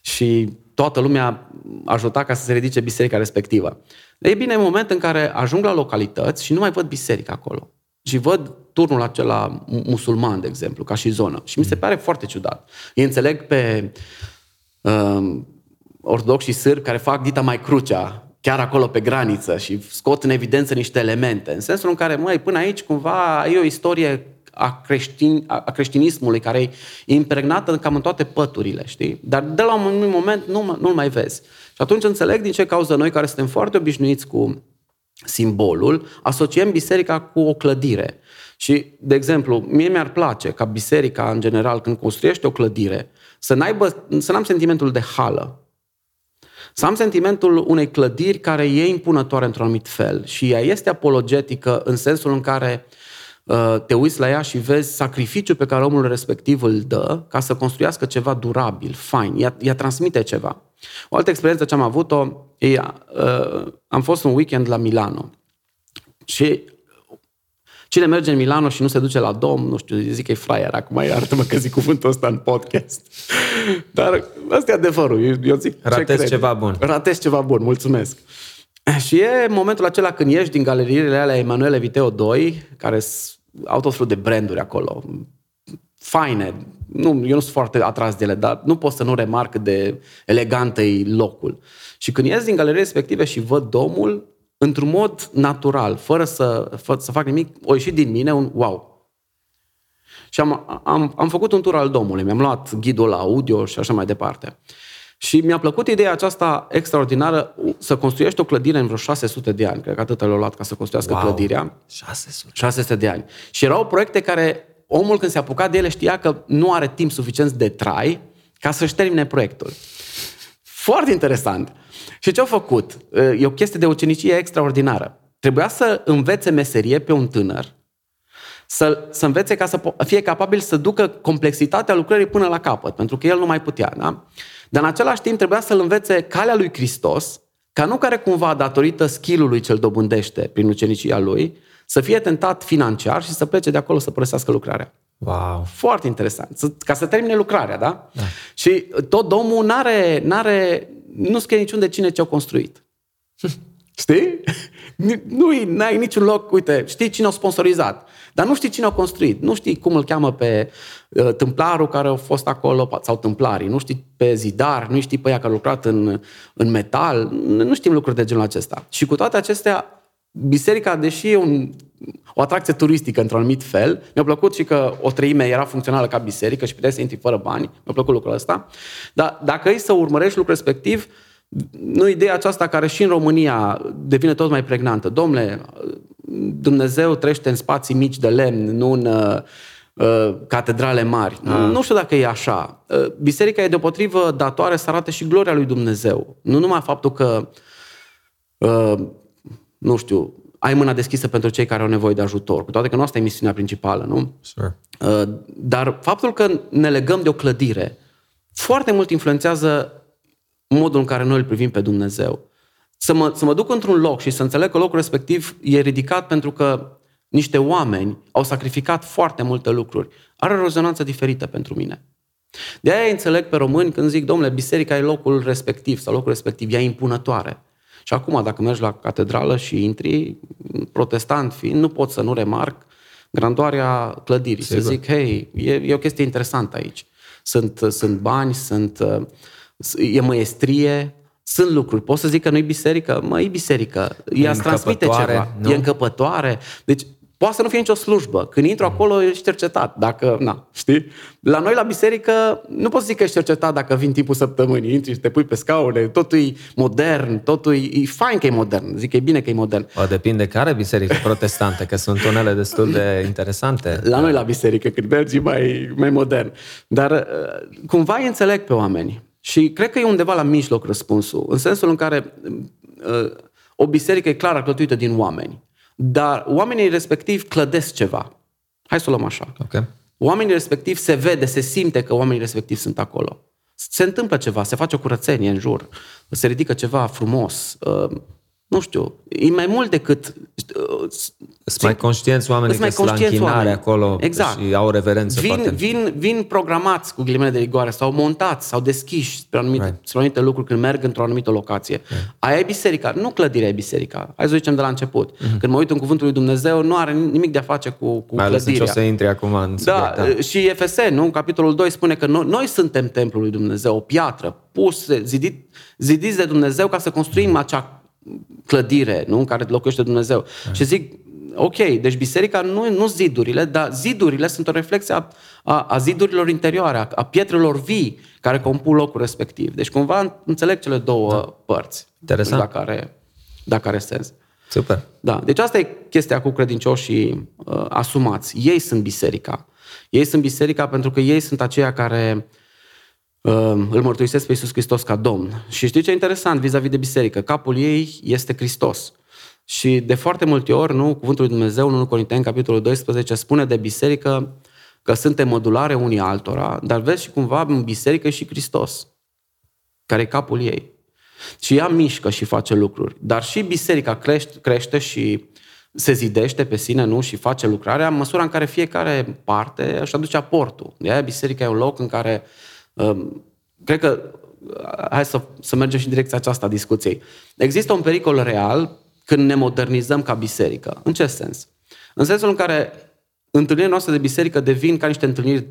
Și toată lumea ajuta ca să se ridice biserica respectivă. E bine, în moment în care ajung la localități și nu mai văd biserică acolo, și văd turnul acela musulman, de exemplu, ca și zonă. Și mi se pare foarte ciudat. Ei înțeleg pe uh, ortodoxi și sârbi care fac dita mai crucea, chiar acolo pe graniță și scot în evidență niște elemente. În sensul în care, măi, până aici cumva e o istorie a, creștin, a creștinismului care e impregnată cam în toate păturile, știi? Dar de la un moment nu, nu-l mai vezi. Și atunci înțeleg din ce cauză noi care suntem foarte obișnuiți cu simbolul, asociem biserica cu o clădire. Și, de exemplu, mie mi-ar place ca biserica, în general, când construiește o clădire, să, n-aibă, să n-am sentimentul de hală. Să am sentimentul unei clădiri care e impunătoare într-un anumit fel și ea este apologetică în sensul în care uh, te uiți la ea și vezi sacrificiul pe care omul respectiv îl dă ca să construiască ceva durabil, fain, ea, ea transmite ceva. O altă experiență ce am avut-o, e, uh, am fost un weekend la Milano și Cine merge în Milano și nu se duce la Dom, nu știu, zic că e fraier, acum *laughs* iartă-mă că zic cuvântul ăsta în podcast. Dar ăsta e adevărul, eu, eu zic Ratez ce ceva bun. Ratez ceva bun, mulțumesc. *laughs* Și e momentul acela când ieși din galeriile alea Emanuele Viteo 2, care au tot felul de branduri acolo, faine. Nu, eu nu sunt foarte atras de ele, dar nu pot să nu remarc de elegantă e locul. Și când ies din galerie respective și văd domul, într-un mod natural, fără să, fă, să fac nimic, o ieșit din mine un wow. Și am, am, am făcut un tur al domului, mi-am luat ghidul la audio și așa mai departe. Și mi-a plăcut ideea aceasta extraordinară să construiești o clădire în vreo 600 de ani. Cred că atât le-a luat ca să construiască wow. clădirea. 600. 600 de ani. Și erau proiecte care omul când se apuca de ele știa că nu are timp suficient de trai ca să-și termine proiectul. Foarte interesant. Și ce au făcut? E o chestie de ucenicie extraordinară. Trebuia să învețe meserie pe un tânăr, să, să învețe ca să fie capabil să ducă complexitatea lucrării până la capăt, pentru că el nu mai putea. Da? Dar în același timp trebuia să-l învețe calea lui Hristos, ca nu care cumva, datorită skill-ului ce-l dobândește prin ucenicia lui, să fie tentat financiar și să plece de acolo să părăsească lucrarea. Wow. Foarte interesant. Ca să termine lucrarea, da? da. Și tot domnul n-are, n-are, nu scrie niciun de cine ce-au construit. *laughs* Știi? Nu ai niciun loc, uite, știi cine a sponsorizat, dar nu știi cine a construit, nu știi cum îl cheamă pe uh, tâmplarul care a fost acolo, sau tâmplarii, nu știi pe zidar, nu știi pe ea care a lucrat în, în metal, nu știm lucruri de genul acesta. Și cu toate acestea, biserica, deși e un, o atracție turistică într-un anumit fel, mi-a plăcut și că o treime era funcțională ca biserică și puteai să intri fără bani, mi-a plăcut lucrul ăsta, dar dacă e să urmărești lucrul respectiv, nu ideea aceasta care și în România devine tot mai pregnantă. Domnule, Dumnezeu trește în spații mici de lemn, nu în uh, catedrale mari. A. Ah. Nu știu dacă e așa. Uh, biserica e deopotrivă datoare să arate și gloria lui Dumnezeu. Nu numai faptul că uh, nu știu, ai mâna deschisă pentru cei care au nevoie de ajutor, cu toate că nu asta e misiunea principală, nu? Sure. Uh, dar faptul că ne legăm de o clădire foarte mult influențează modul în care noi îl privim pe Dumnezeu. Să mă, să mă duc într-un loc și să înțeleg că locul respectiv e ridicat pentru că niște oameni au sacrificat foarte multe lucruri. Are o rezonanță diferită pentru mine. De aia înțeleg pe români când zic, domnule, biserica e locul respectiv sau locul respectiv, ea e impunătoare. Și acum, dacă mergi la catedrală și intri, protestant fiind, nu pot să nu remarc grandoarea clădirii. Sigur. Să zic, hei, e, e o chestie interesantă aici. Sunt, sunt bani, sunt, e măiestrie, sunt lucruri. Pot să zic că nu e biserică? Mă, e biserică. Ea transmite ceva. Nu? E încăpătoare. Deci Poate să nu fie nicio slujbă. Când intru acolo, ești cercetat. Dacă, na, știi? La noi, la biserică, nu poți zic că ești cercetat dacă vin timpul săptămânii. Intri și te pui pe scaune, totul e modern, totul e, e fain că e modern. Zic că e bine că e modern. O, depinde care biserică protestantă, că sunt unele destul de interesante. La noi, la biserică, când mergi, mai, mai modern. Dar uh, cumva îi înțeleg pe oameni. Și cred că e undeva la mijloc răspunsul, în sensul în care uh, o biserică e clar alcătuită din oameni. Dar oamenii respectiv clădesc ceva. Hai să o luăm așa. Okay. Oamenii respectiv se vede, se simte că oamenii respectiv sunt acolo. Se întâmplă ceva, se face o curățenie în jur, se ridică ceva frumos. Uh, nu știu, e mai mult decât... Uh, sunt mai conștienți oamenii că sunt la închinare oameni. acolo exact. și au reverență vin, foarte... vin, vin programați cu ghilimele de rigoare sau montați sau deschiși spre anumite, right. spre anumite lucruri când merg într-o anumită locație. Right. Aia e biserica, nu clădirea e biserica. Hai să zicem de la început. Mm-hmm. Când mă uit în cuvântul lui Dumnezeu, nu are nimic de a face cu, cu mai clădirea. Mai o să intri acum în da, subiect, da, și Efesen, nu? Capitolul 2 spune că noi, noi suntem templul lui Dumnezeu, o piatră pusă, zidit, zidiți de Dumnezeu ca să construim acea clădire nu? în care locuiește Dumnezeu. Mm. Și zic, ok, deci biserica nu, nu zidurile, dar zidurile sunt o reflexie a, a, a zidurilor interioare, a, a pietrelor vii care compun locul respectiv. Deci cumva înțeleg cele două da. părți. Interesant. Dacă are, dacă are sens. Super. Da. Deci asta e chestia cu credincioșii uh, asumați. Ei sunt biserica. Ei sunt biserica pentru că ei sunt aceia care uh, îl mărturisesc pe Iisus Hristos ca Domn. Și știi ce e interesant vis-a-vis de biserică? Capul ei este Hristos. Și de foarte multe ori, nu, cuvântul lui Dumnezeu, în 1 Corinteni, capitolul 12, spune de biserică că suntem modulare unii altora, dar vezi și cumva în biserică și Hristos, care e capul ei. Și ea mișcă și face lucruri. Dar și biserica crește, crește și se zidește pe sine, nu? Și face lucrarea în măsura în care fiecare parte își aduce aportul. De aia biserica e un loc în care um, cred că hai să, să mergem și în direcția aceasta a discuției. Există un pericol real când ne modernizăm ca biserică. În ce sens? În sensul în care întâlnirile noastre de biserică devin ca niște întâlniri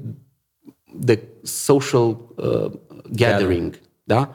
de social uh, gathering. Da?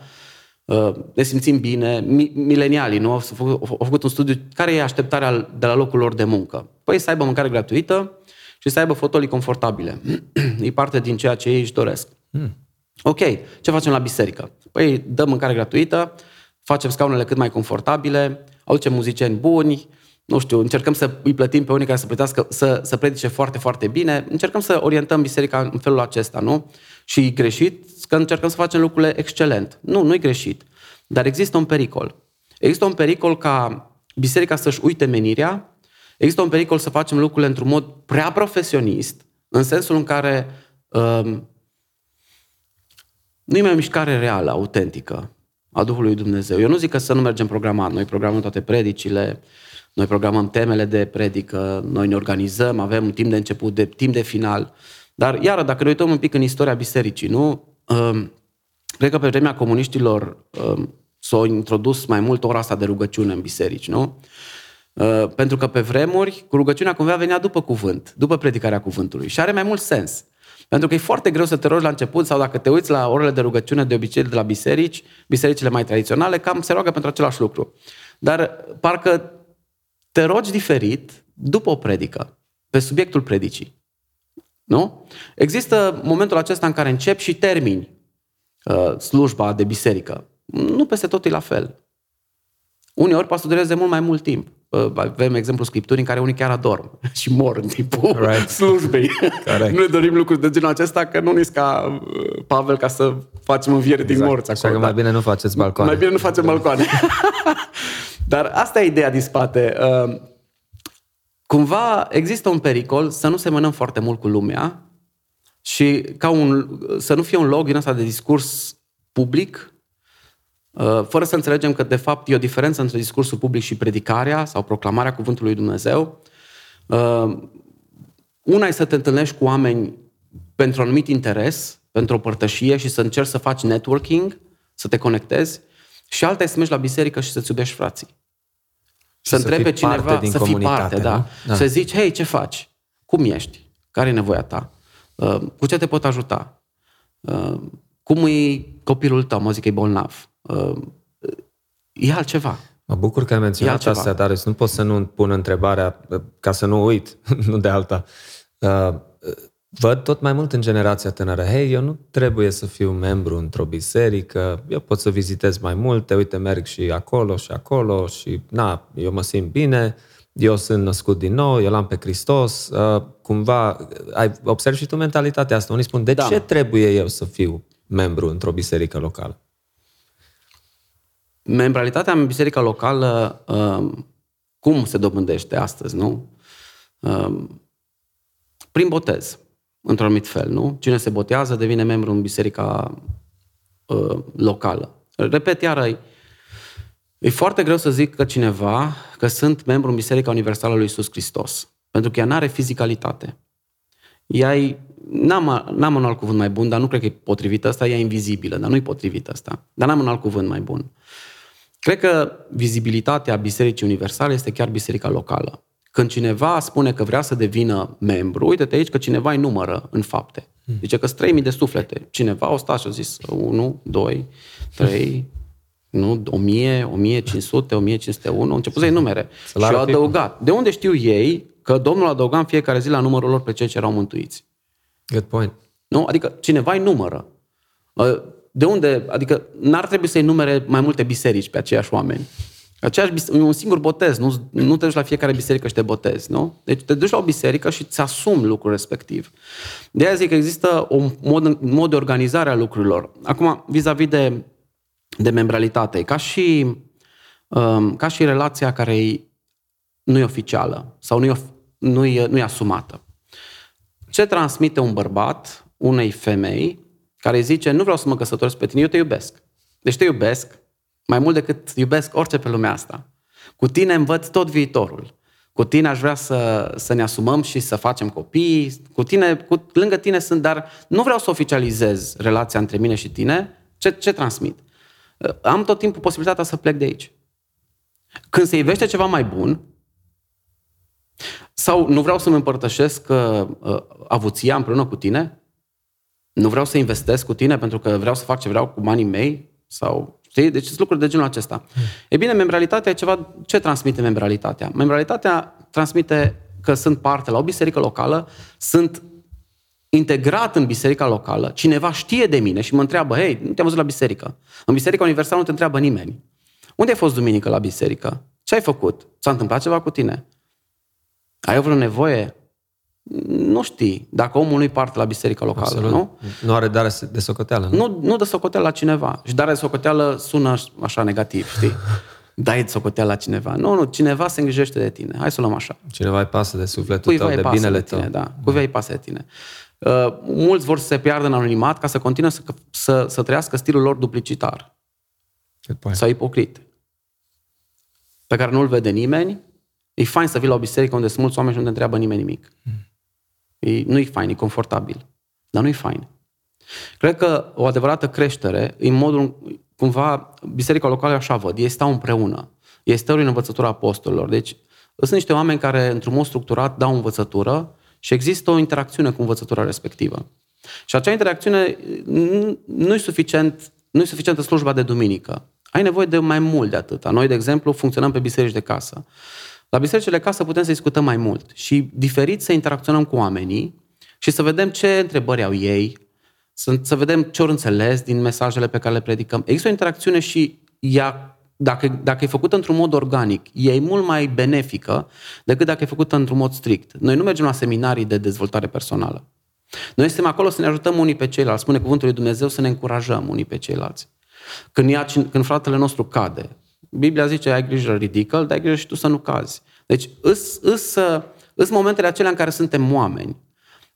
Uh, ne simțim bine. Milenialii nu? Au făcut, au făcut un studiu. Care e așteptarea de la locul lor de muncă? Păi să aibă mâncare gratuită și să aibă fotolii confortabile. *clears throat* e parte din ceea ce ei își doresc. Hmm. Ok, ce facem la biserică? Păi dăm mâncare gratuită, facem scaunele cât mai confortabile, aducem muzicieni buni, nu știu, încercăm să îi plătim pe unii care să plătească, să, să predice foarte, foarte bine, încercăm să orientăm biserica în felul acesta, nu? Și e greșit că încercăm să facem lucrurile excelent. Nu, nu e greșit. Dar există un pericol. Există un pericol ca biserica să-și uite menirea, există un pericol să facem lucrurile într-un mod prea profesionist, în sensul în care um, nu e mai o mișcare reală, autentică a Duhului Dumnezeu. Eu nu zic că să nu mergem programat. Noi programăm toate predicile, noi programăm temele de predică, noi ne organizăm, avem un timp de început, de timp de final. Dar, iară, dacă ne uităm un pic în istoria bisericii, nu? Um, cred că pe vremea comuniștilor um, s-a introdus mai mult ora asta de rugăciune în biserici, nu? Uh, pentru că pe vremuri, cu rugăciunea cumva venea după cuvânt, după predicarea cuvântului. Și are mai mult sens. Pentru că e foarte greu să te rogi la început sau dacă te uiți la orele de rugăciune de obicei de la biserici, bisericile mai tradiționale, cam se roagă pentru același lucru. Dar parcă te rogi diferit după o predică, pe subiectul predicii. Nu? Există momentul acesta în care începi și termini uh, slujba de biserică. Nu peste tot e la fel. Uneori poate să dureze mult mai mult timp. Uh, avem exemplu scripturii în care unii chiar adorm *laughs* și mor în timpul right. slujbei. nu ne dorim lucruri de genul acesta, că nu ne ca uh, Pavel ca să facem înviere exact. din morți acolo. Așa că mai bine nu faceți balcoane. Mai bine nu facem balcoane. *laughs* Dar asta e ideea din spate. Uh, cumva există un pericol să nu semănăm foarte mult cu lumea și ca un, să nu fie un loc din asta de discurs public, uh, fără să înțelegem că de fapt e o diferență între discursul public și predicarea sau proclamarea cuvântului lui Dumnezeu. Uh, una e să te întâlnești cu oameni pentru un anumit interes, pentru o părtășie și să încerci să faci networking, să te conectezi, și alta e să mergi la biserică și să-ți iubești frații. Să, să întrebe cineva, să fii parte, da. da. Să zici, hei, ce faci? Cum ești? Care e nevoia ta? Uh, cu ce te pot ajuta? Uh, cum e copilul tău? Mă zic că e bolnav. Uh, e altceva. Mă bucur că ai menționat asta, dar nu pot să nu pun întrebarea, ca să nu uit, *laughs* nu de alta văd tot mai mult în generația tânără, hei, eu nu trebuie să fiu membru într-o biserică, eu pot să vizitez mai multe, uite, merg și acolo și acolo și, na, eu mă simt bine, eu sunt născut din nou, eu l-am pe Hristos, uh, cumva, ai observi și tu mentalitatea asta. Unii spun, de da. ce trebuie eu să fiu membru într-o biserică locală? Membralitatea în biserica locală, uh, cum se dobândește astăzi, nu? Uh, prin botez într-un anumit fel, nu? Cine se botează devine membru în biserica uh, locală. Repet, iară, e, e foarte greu să zic că cineva că sunt membru în Biserica Universală lui Isus Hristos, pentru că ea nu are fizicalitate. Ea e, n-am, n-am un alt cuvânt mai bun, dar nu cred că e potrivit asta, ea e invizibilă, dar nu e potrivit asta. Dar n-am un alt cuvânt mai bun. Cred că vizibilitatea Bisericii Universale este chiar biserica locală. Când cineva spune că vrea să devină membru, uite-te aici că cineva îi numără în fapte. Hmm. Zice că sunt 3000 de suflete. Cineva o stat și a zis 1, 2, 3, nu, 1000, 1500, 1501, au început să-i numere. *laughs* Și au adăugat. De unde știu ei că Domnul adăuga în fiecare zi la numărul lor pe cei ce erau mântuiți? Good point. Nu? Adică cineva îi numără. De unde? Adică n-ar trebui să-i numere mai multe biserici pe aceiași oameni. Aceeași, un singur botez, nu, nu te duci la fiecare biserică și te botezi, nu? Deci te duci la o biserică și îți asumi lucrul respectiv. De aia zic că există un mod, un mod de organizare a lucrurilor. Acum, vis-a-vis de, de membralitate, ca și, um, ca și relația care nu e oficială sau nu e, nu e, nu e asumată. Ce transmite un bărbat unei femei care zice, nu vreau să mă căsătoresc pe tine, eu te iubesc. Deci te iubesc, mai mult decât iubesc orice pe lumea asta. Cu tine învăț tot viitorul. Cu tine aș vrea să, să ne asumăm și să facem copii. Cu tine, cu, lângă tine sunt, dar nu vreau să oficializez relația între mine și tine. Ce, ce transmit? Am tot timpul posibilitatea să plec de aici. Când se ivește ceva mai bun, sau nu vreau să-mi împărtășesc uh, uh, avuția împreună cu tine, nu vreau să investesc cu tine pentru că vreau să fac ce vreau cu banii mei, sau Știi? Deci sunt lucruri de genul acesta. Hmm. E bine, membralitatea e ceva... Ce transmite membralitatea? Membralitatea transmite că sunt parte la o biserică locală, sunt integrat în biserica locală, cineva știe de mine și mă întreabă, hei, nu te-am văzut la biserică. În biserica universală nu te întreabă nimeni. Unde ai fost duminică la biserică? Ce ai făcut? S-a întâmplat ceva cu tine? Ai vreo nevoie? Nu știi dacă omul nu-i parte la biserica locală, Absolut. nu? Nu are dare de socoteală, nu? Nu, nu de socoteală la cineva. Și dare de socoteală sună așa negativ, știi? *laughs* Dai de socoteală la cineva. Nu, nu, cineva se îngrijește de tine. Hai să o luăm așa. Cineva îi pasă de sufletul Cuiva tău, de binele de tine, tău. Da, cuiva îi pasă de tine. Uh, mulți vor să se piardă în anonimat ca să continue să, să, să trăiască stilul lor duplicitar. Sau ipocrit. Pe care nu-l vede nimeni. E fain să vii la o biserică unde sunt mulți oameni și nu te întreabă nimeni nimic. Hmm. E, nu-i fain, e confortabil. Dar nu-i fain. Cred că o adevărată creștere, în modul, cumva, biserica locală așa văd, ei stau împreună. Ei stau în învățătura apostolilor. Deci, sunt niște oameni care, într-un mod structurat, dau învățătură și există o interacțiune cu învățătura respectivă. Și acea interacțiune nu e suficient, nu e suficientă slujba de duminică. Ai nevoie de mai mult de atâta. Noi, de exemplu, funcționăm pe biserici de casă. La bisericile casă putem să discutăm mai mult și diferit să interacționăm cu oamenii și să vedem ce întrebări au ei, să, să vedem ce ori înțeles din mesajele pe care le predicăm. Există o interacțiune și ea, dacă, dacă e făcută într-un mod organic, e mult mai benefică decât dacă e făcută într-un mod strict. Noi nu mergem la seminarii de dezvoltare personală. Noi suntem acolo să ne ajutăm unii pe ceilalți. Spune cuvântul lui Dumnezeu să ne încurajăm unii pe ceilalți. Când, ea, când fratele nostru cade, Biblia zice, ai grijă, ridică dar ai grijă și tu să nu cazi. Deci, îs, îs, îs momentele acelea în care suntem oameni.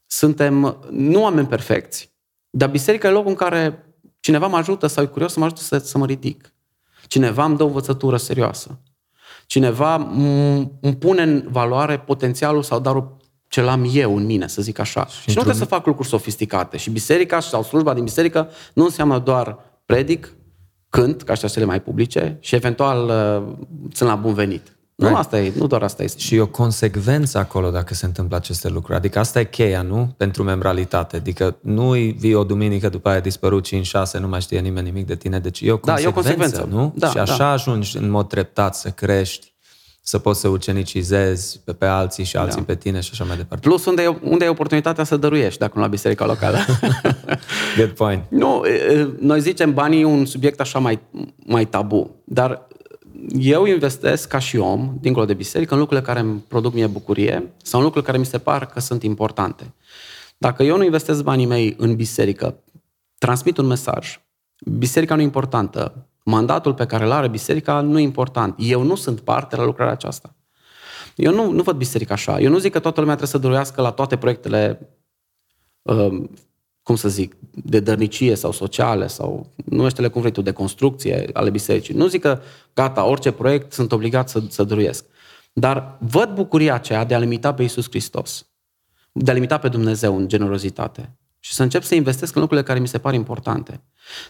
Suntem, nu oameni perfecți, dar biserica e locul în care cineva mă ajută sau e curios să mă ajute să, să mă ridic. Cineva îmi dă o învățătură serioasă. Cineva îmi pune în valoare potențialul sau darul ce l-am eu în mine, să zic așa. Și, și nu trebuie să fac lucruri sofisticate. Și biserica sau slujba din biserică nu înseamnă doar predic, cânt, ca și cele mai publice, și eventual uh, sunt la bun venit. Nu asta e, nu doar asta este. Și e o consecvență acolo dacă se întâmplă aceste lucruri. Adică asta e cheia, nu? Pentru membralitate. Adică nu vii o duminică după aia dispărut 5-6, nu mai știe nimeni nimic de tine. Deci e o consecvență, da, e o consecvență. nu? Da, și așa da. ajungi în mod treptat să crești, să poți să ucenicizezi pe, pe alții și alții da. pe tine și așa mai departe. Plus unde e, unde e oportunitatea să dăruiești, dacă nu la biserica locală. *laughs* Good point. Nu, noi zicem banii e un subiect așa mai, mai tabu, dar eu investesc ca și om, dincolo de biserică, în lucrurile care îmi produc mie bucurie sau în lucrurile care mi se par că sunt importante. Dacă eu nu investesc banii mei în biserică, transmit un mesaj. Biserica nu e importantă. Mandatul pe care îl are biserica nu e important. Eu nu sunt parte la lucrarea aceasta. Eu nu, nu văd biserica așa. Eu nu zic că toată lumea trebuie să dăruiască la toate proiectele uh, cum să zic, de dărnicie sau sociale sau numește-le cum vrei tu, de construcție ale bisericii. Nu zic că gata, orice proiect sunt obligat să, să dăruiesc. Dar văd bucuria aceea de a limita pe Iisus Hristos, de a limita pe Dumnezeu în generozitate și să încep să investesc în lucrurile care mi se par importante.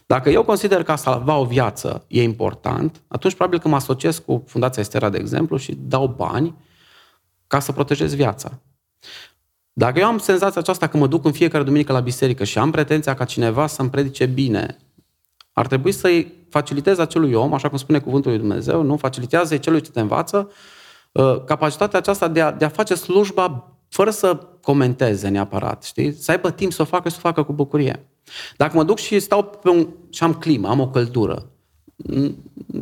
Dacă eu consider că a salva o viață e important, atunci probabil că mă asociez cu Fundația Estera, de exemplu, și dau bani ca să protejez viața. Dacă eu am senzația aceasta că mă duc în fiecare duminică la biserică și am pretenția ca cineva să-mi predice bine, ar trebui să-i facilitez acelui om, așa cum spune cuvântul lui Dumnezeu, nu? Facilitează celui ce te învață uh, capacitatea aceasta de a, de a face slujba fără să comenteze neapărat, știi? Să aibă timp să o facă și să o facă cu bucurie. Dacă mă duc și stau pe un, și am climă, am o căldură,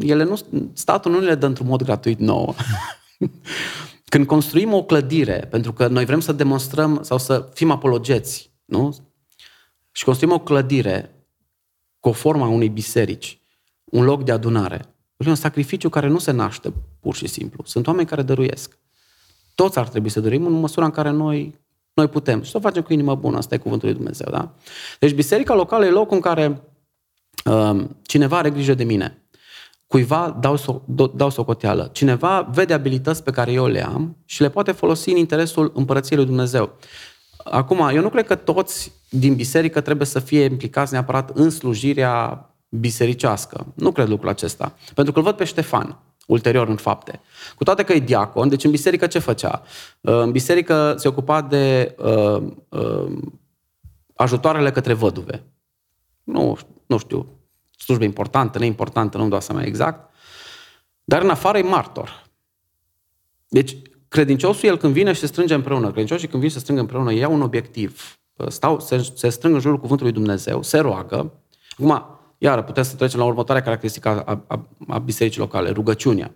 ele nu, statul nu le dă într-un mod gratuit nouă. *laughs* Când construim o clădire, pentru că noi vrem să demonstrăm sau să fim apologeți, nu? Și construim o clădire cu o formă a unei biserici, un loc de adunare. E un sacrificiu care nu se naște pur și simplu. Sunt oameni care dăruiesc. Toți ar trebui să dăruim în măsura în care noi, noi putem. Și să o facem cu inimă bună, asta e cuvântul lui Dumnezeu. Da? Deci biserica locală e locul în care uh, cineva are grijă de mine. Cuiva dau, so, dau socoteală. Cineva vede abilități pe care eu le am și le poate folosi în interesul împărăției lui Dumnezeu. Acum, eu nu cred că toți din biserică trebuie să fie implicați neapărat în slujirea bisericească. Nu cred lucrul acesta. Pentru că îl văd pe Ștefan, ulterior în fapte. Cu toate că e diacon, deci în biserică ce făcea? Uh, în biserică se ocupa de uh, uh, ajutoarele către văduve. Nu, nu știu, slujbă importantă, neimportantă, nu-mi dau seama exact. Dar în afară e martor. Deci, credinciosul, el când vine și se strânge împreună, credincioșii când vin și se strâng împreună, iau un obiectiv. Stau, se, se strâng în jurul cuvântului Dumnezeu, se roagă. Acum, Iar putem să trecem la următoarea caracteristică a, a, a bisericii locale, rugăciunea.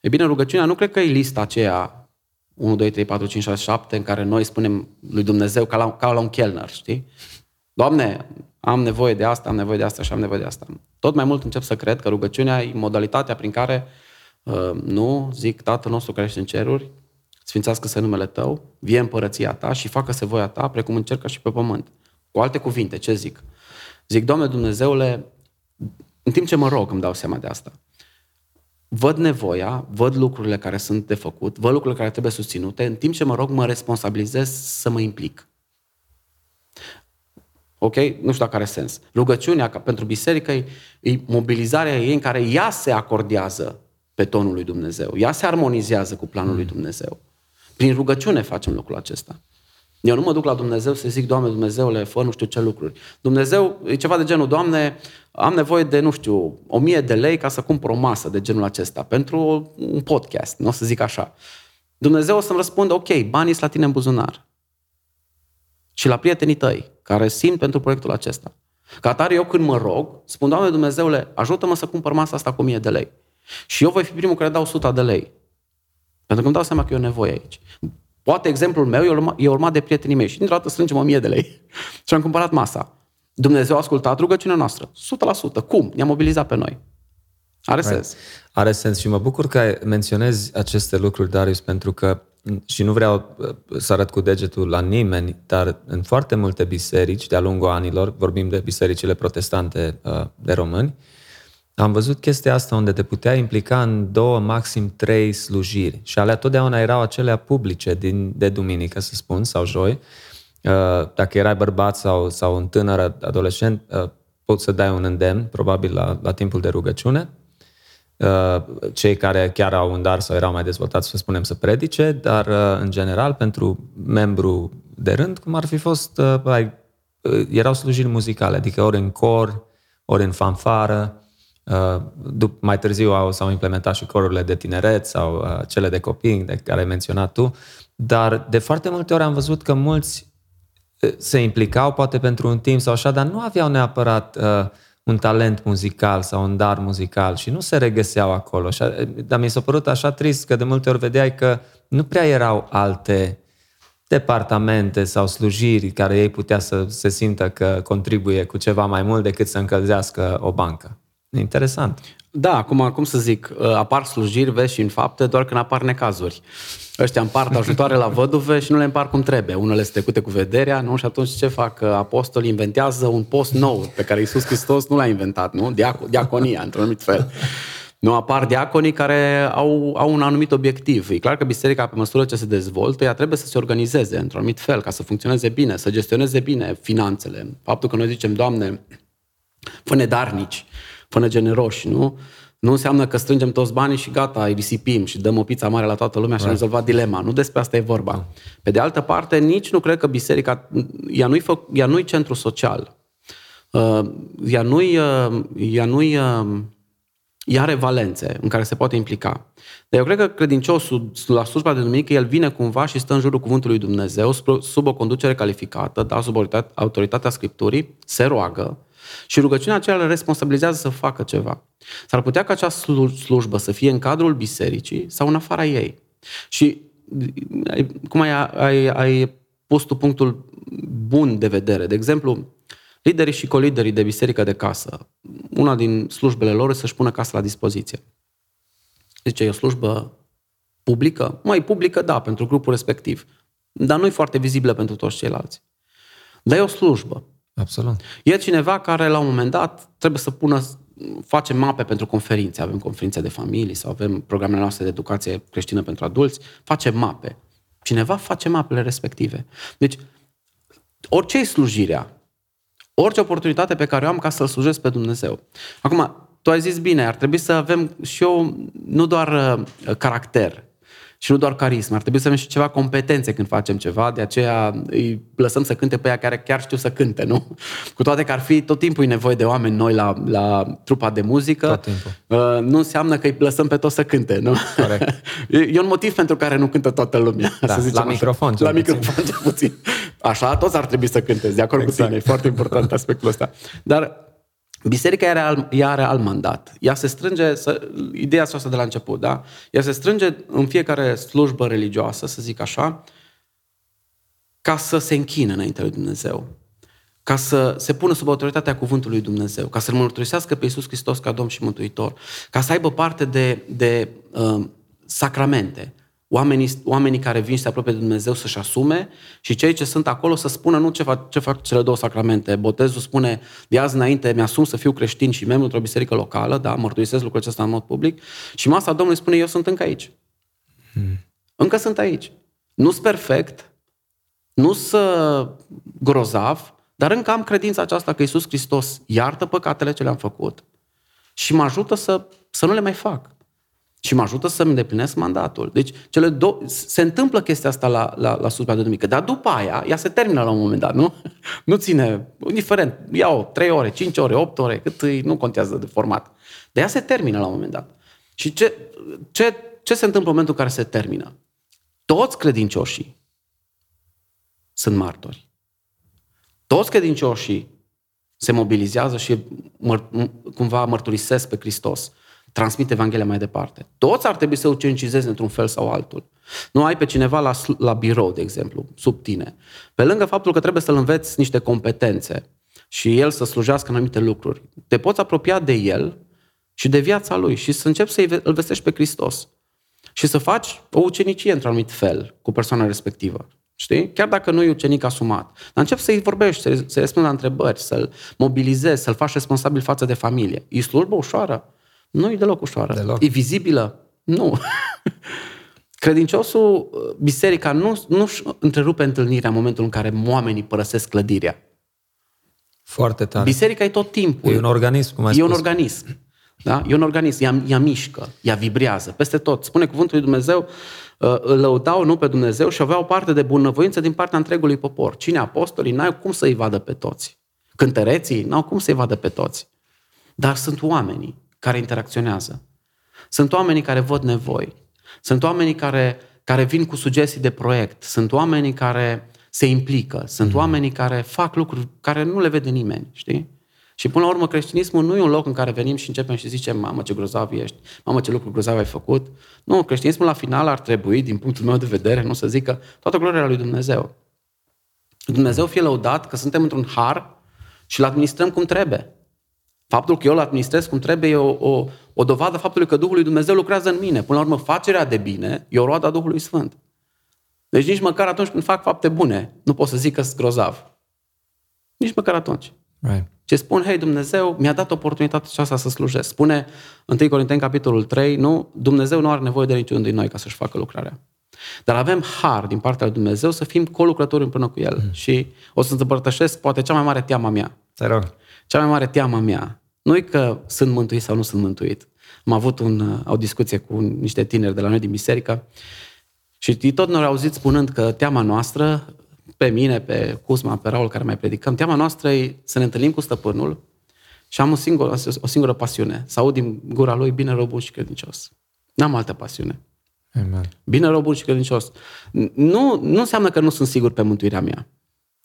E bine, rugăciunea nu cred că e lista aceea 1, 2, 3, 4, 5, 6, 7 în care noi spunem lui Dumnezeu ca la, ca la un chelner, știi? Doamne, am nevoie de asta, am nevoie de asta și am nevoie de asta. Tot mai mult încep să cred că rugăciunea e modalitatea prin care uh, nu, zic, Tatăl nostru care ești în ceruri, sfințească-se numele Tău, vie împărăția Ta și facă-se voia Ta, precum încercă și pe pământ. Cu alte cuvinte, ce zic? Zic, Doamne Dumnezeule, în timp ce mă rog îmi dau seama de asta. Văd nevoia, văd lucrurile care sunt de făcut, văd lucrurile care trebuie susținute, în timp ce mă rog mă responsabilizez să mă implic. Ok? Nu știu dacă are sens. Rugăciunea pentru biserică e, e mobilizarea ei în care ea se acordează pe tonul lui Dumnezeu. Ea se armonizează cu planul lui Dumnezeu. Prin rugăciune facem lucrul acesta. Eu nu mă duc la Dumnezeu să zic, Doamne Dumnezeule, fă nu știu ce lucruri. Dumnezeu e ceva de genul, Doamne, am nevoie de, nu știu, o mie de lei ca să cumpăr o masă de genul acesta pentru un podcast, nu o să zic așa. Dumnezeu o să-mi răspundă, ok, banii sunt la tine în buzunar. Și la prietenii tăi, care simt pentru proiectul acesta. Ca atare, eu când mă rog, spun, Doamne Dumnezeule, ajută-mă să cumpăr masa asta cu 1000 de lei. Și eu voi fi primul care dau 100 de lei. Pentru că îmi dau seama că e o nevoie aici. Poate exemplul meu e urmat, e urmat de prietenii mei și dintr-o dată strângem 1000 de lei *laughs* și am cumpărat masa. Dumnezeu a ascultat rugăciunea noastră. 100%. Cum? Ne-a mobilizat pe noi. Are right. sens. Are sens și mă bucur că menționezi aceste lucruri, Darius, pentru că și nu vreau uh, să arăt cu degetul la nimeni, dar în foarte multe biserici, de-a lungul anilor, vorbim de bisericile protestante uh, de români, am văzut chestia asta unde te putea implica în două, maxim trei slujiri. Și alea totdeauna erau acelea publice din, de duminică, să spun, sau joi. Uh, dacă erai bărbat sau, sau un tânăr adolescent, poți să dai un îndemn, probabil la, la timpul de rugăciune. Uh, cei care chiar au un dar sau erau mai dezvoltați, să spunem, să predice, dar uh, în general pentru membru de rând, cum ar fi fost, uh, erau slujiri muzicale, adică ori în cor, ori în fanfară, mai târziu au, s-au implementat și corurile de tineret sau cele de copii de care ai menționat tu, dar de foarte multe ori am văzut că mulți se implicau poate pentru un timp sau așa, dar nu aveau neapărat uh, un talent muzical sau un dar muzical și nu se regăseau acolo. Dar mi s-a părut așa trist că de multe ori vedeai că nu prea erau alte departamente sau slujiri care ei putea să se simtă că contribuie cu ceva mai mult decât să încălzească o bancă. Interesant. Da, acum, cum să zic, apar slujiri, vezi și în fapte, doar când apar necazuri. Ăștia împart ajutoare la văduve și nu le împart cum trebuie. Unele sunt trecute cu vederea, nu? Și atunci ce fac? Apostolii inventează un post nou pe care Iisus Hristos nu l-a inventat, nu? Diac- diaconia, într-un anumit fel. Nu apar diaconii care au, au un anumit obiectiv. E clar că biserica, pe măsură ce se dezvoltă, ea trebuie să se organizeze într-un anumit fel, ca să funcționeze bine, să gestioneze bine finanțele. Faptul că noi zicem, Doamne, fă-ne darnici, fă-ne generoși, nu? Nu înseamnă că strângem toți banii și gata, îi risipim și dăm o pizza mare la toată lumea și am rezolvat dilema. Nu despre asta e vorba. Pe de altă parte, nici nu cred că biserica, ea nu-i, fă, ea nu-i centru social. Uh, ea nu-i, uh, ea nu-i uh, ea are valențe în care se poate implica. Dar eu cred că credinciosul la slujba de duminică, el vine cumva și stă în jurul cuvântului lui Dumnezeu sub o conducere calificată, da, sub autoritatea Scripturii, se roagă, Și rugăciunea aceea îl responsabilizează să facă ceva. S-ar putea ca acea slujbă să fie în cadrul bisericii sau în afara ei. Și cum ai, ai, ai pus tu punctul bun de vedere. De exemplu, liderii și coliderii de biserică de casă, una din slujbele lor să-și pună casa la dispoziție. Zice, e o slujbă publică? Mai publică, da, pentru grupul respectiv. Dar nu e foarte vizibilă pentru toți ceilalți. Dar e o slujbă. Absolut. E cineva care la un moment dat trebuie să pună, face mape pentru conferințe. Avem conferințe de familie sau avem programele noastre de educație creștină pentru adulți. Face mape. Cineva face mapele respective. Deci, orice slujirea, orice oportunitate pe care o am ca să-L slujesc pe Dumnezeu. Acum, tu ai zis bine, ar trebui să avem și eu nu doar uh, caracter, și nu doar carismă, ar trebui să avem și ceva competențe când facem ceva, de aceea îi lăsăm să cânte pe ea care chiar știu să cânte, nu? Cu toate că ar fi tot timpul nevoie de oameni noi la, la trupa de muzică, tot timpul. Uh, nu înseamnă că îi lăsăm pe toți să cânte, nu? Corect. *laughs* E un motiv pentru care nu cântă toată lumea, da, *laughs* să zicem La microfon, La microfon, cel puțin. Așa, toți ar trebui să cântezi, de acord exact. cu tine, e foarte important aspectul ăsta. Dar Biserica ea are, alt, ea are alt mandat. Ea se strânge, să, ideea asta de la început, da? Ea se strânge în fiecare slujbă religioasă, să zic așa, ca să se închină înainte lui Dumnezeu. Ca să se pună sub autoritatea cuvântului Dumnezeu, ca să-L mărturisească pe Iisus Hristos ca Domn și Mântuitor, ca să aibă parte de, de uh, sacramente, Oamenii, oamenii care vin și se apropie de Dumnezeu să-și asume și cei ce sunt acolo să spună nu ce fac, ce fac cele două sacramente. Botezul spune, de azi înainte mi-asum să fiu creștin și membru într-o biserică locală, da, mărturisesc lucrul acesta în mod public și masa Domnului spune, eu sunt încă aici. Hmm. Încă sunt aici. Nu sunt perfect, nu sunt grozav, dar încă am credința aceasta că Iisus Hristos iartă păcatele ce le-am făcut și mă ajută să, să nu le mai fac. Și mă ajută să-mi îndeplinesc mandatul. Deci cele două, se întâmplă chestia asta la, la, la slujba de duminică. Dar după aia, ea se termină la un moment dat, nu? *laughs* Nu ține, indiferent, ia-o 3 ore, 5 ore, 8 ore, cât îi, nu contează de format. Dar ea se termină la un moment dat. Și ce, ce, ce se întâmplă în momentul în care se termină? Toți credincioșii sunt martori. Toți credincioșii se mobilizează și măr, cumva mărturisesc pe Hristos transmite Evanghelia mai departe. Toți ar trebui să ucenicizeze într-un fel sau altul. Nu ai pe cineva la, la birou, de exemplu, sub tine. Pe lângă faptul că trebuie să-l înveți niște competențe și el să slujească în anumite lucruri, te poți apropia de el și de viața lui și să începi să îl vestești pe Hristos. Și să faci o ucenicie într-un anumit fel cu persoana respectivă. Știi? Chiar dacă nu e ucenic asumat. Dar încep să-i vorbești, să-i răspunzi la întrebări, să-l mobilizezi, să-l faci responsabil față de familie. E slujbă ușoară. Nu e deloc ușoară. Deloc. E vizibilă? Nu. *laughs* Credinciosul, biserica nu, nu-și întrerupe întâlnirea în momentul în care oamenii părăsesc clădirea. Foarte tare. Biserica e tot timpul. E un organism, cum ai E spus. un organism. Da? E un organism. Ea, ea mișcă, ea vibrează, peste tot. Spune cuvântul lui Dumnezeu, uh, îl lăudau nu pe Dumnezeu și aveau parte de bunăvoință din partea întregului popor. Cine apostolii? N-au cum să-i vadă pe toți. Cântăreții? N-au cum să-i vadă pe toți. Dar sunt oamenii care interacționează. Sunt oamenii care văd nevoi. Sunt oamenii care, care vin cu sugestii de proiect. Sunt oamenii care se implică. Sunt mm. oamenii care fac lucruri care nu le vede nimeni, știi? Și până la urmă, creștinismul nu e un loc în care venim și începem și zicem, mamă, ce grozav ești, mamă, ce lucruri grozav ai făcut. Nu, creștinismul la final ar trebui, din punctul meu de vedere, nu să zică, toată gloria lui Dumnezeu. Dumnezeu fie lăudat că suntem într-un har și îl administrăm cum trebuie. Faptul că eu îl administrez cum trebuie e o, o, o dovadă faptului că Duhul lui Dumnezeu lucrează în mine. Până la urmă, facerea de bine e o roadă a Duhului Sfânt. Deci nici măcar atunci când fac fapte bune, nu pot să zic că sunt grozav. Nici măcar atunci. Right. Ce spun, hei, Dumnezeu mi-a dat oportunitatea aceasta să slujesc. Spune 1 Corinteni, capitolul 3, nu, Dumnezeu nu are nevoie de niciunul din noi ca să-și facă lucrarea. Dar avem har din partea lui Dumnezeu să fim colucrători împreună cu El. Mm. Și o să-ți împărtășesc poate cea mai mare teama mea. Te rog. Cea mai mare teamă mea nu e că sunt mântuit sau nu sunt mântuit. Am avut un, o discuție cu niște tineri de la noi din biserică și tot ne-au auzit spunând că teama noastră, pe mine, pe Cusma, pe Raul care mai predicăm, teama noastră e să ne întâlnim cu stăpânul și am o singură, o singură pasiune, să aud din gura lui bine robul și credincios. N-am altă pasiune. Amen. Bine robul și credincios. Nu, nu înseamnă că nu sunt sigur pe mântuirea mea.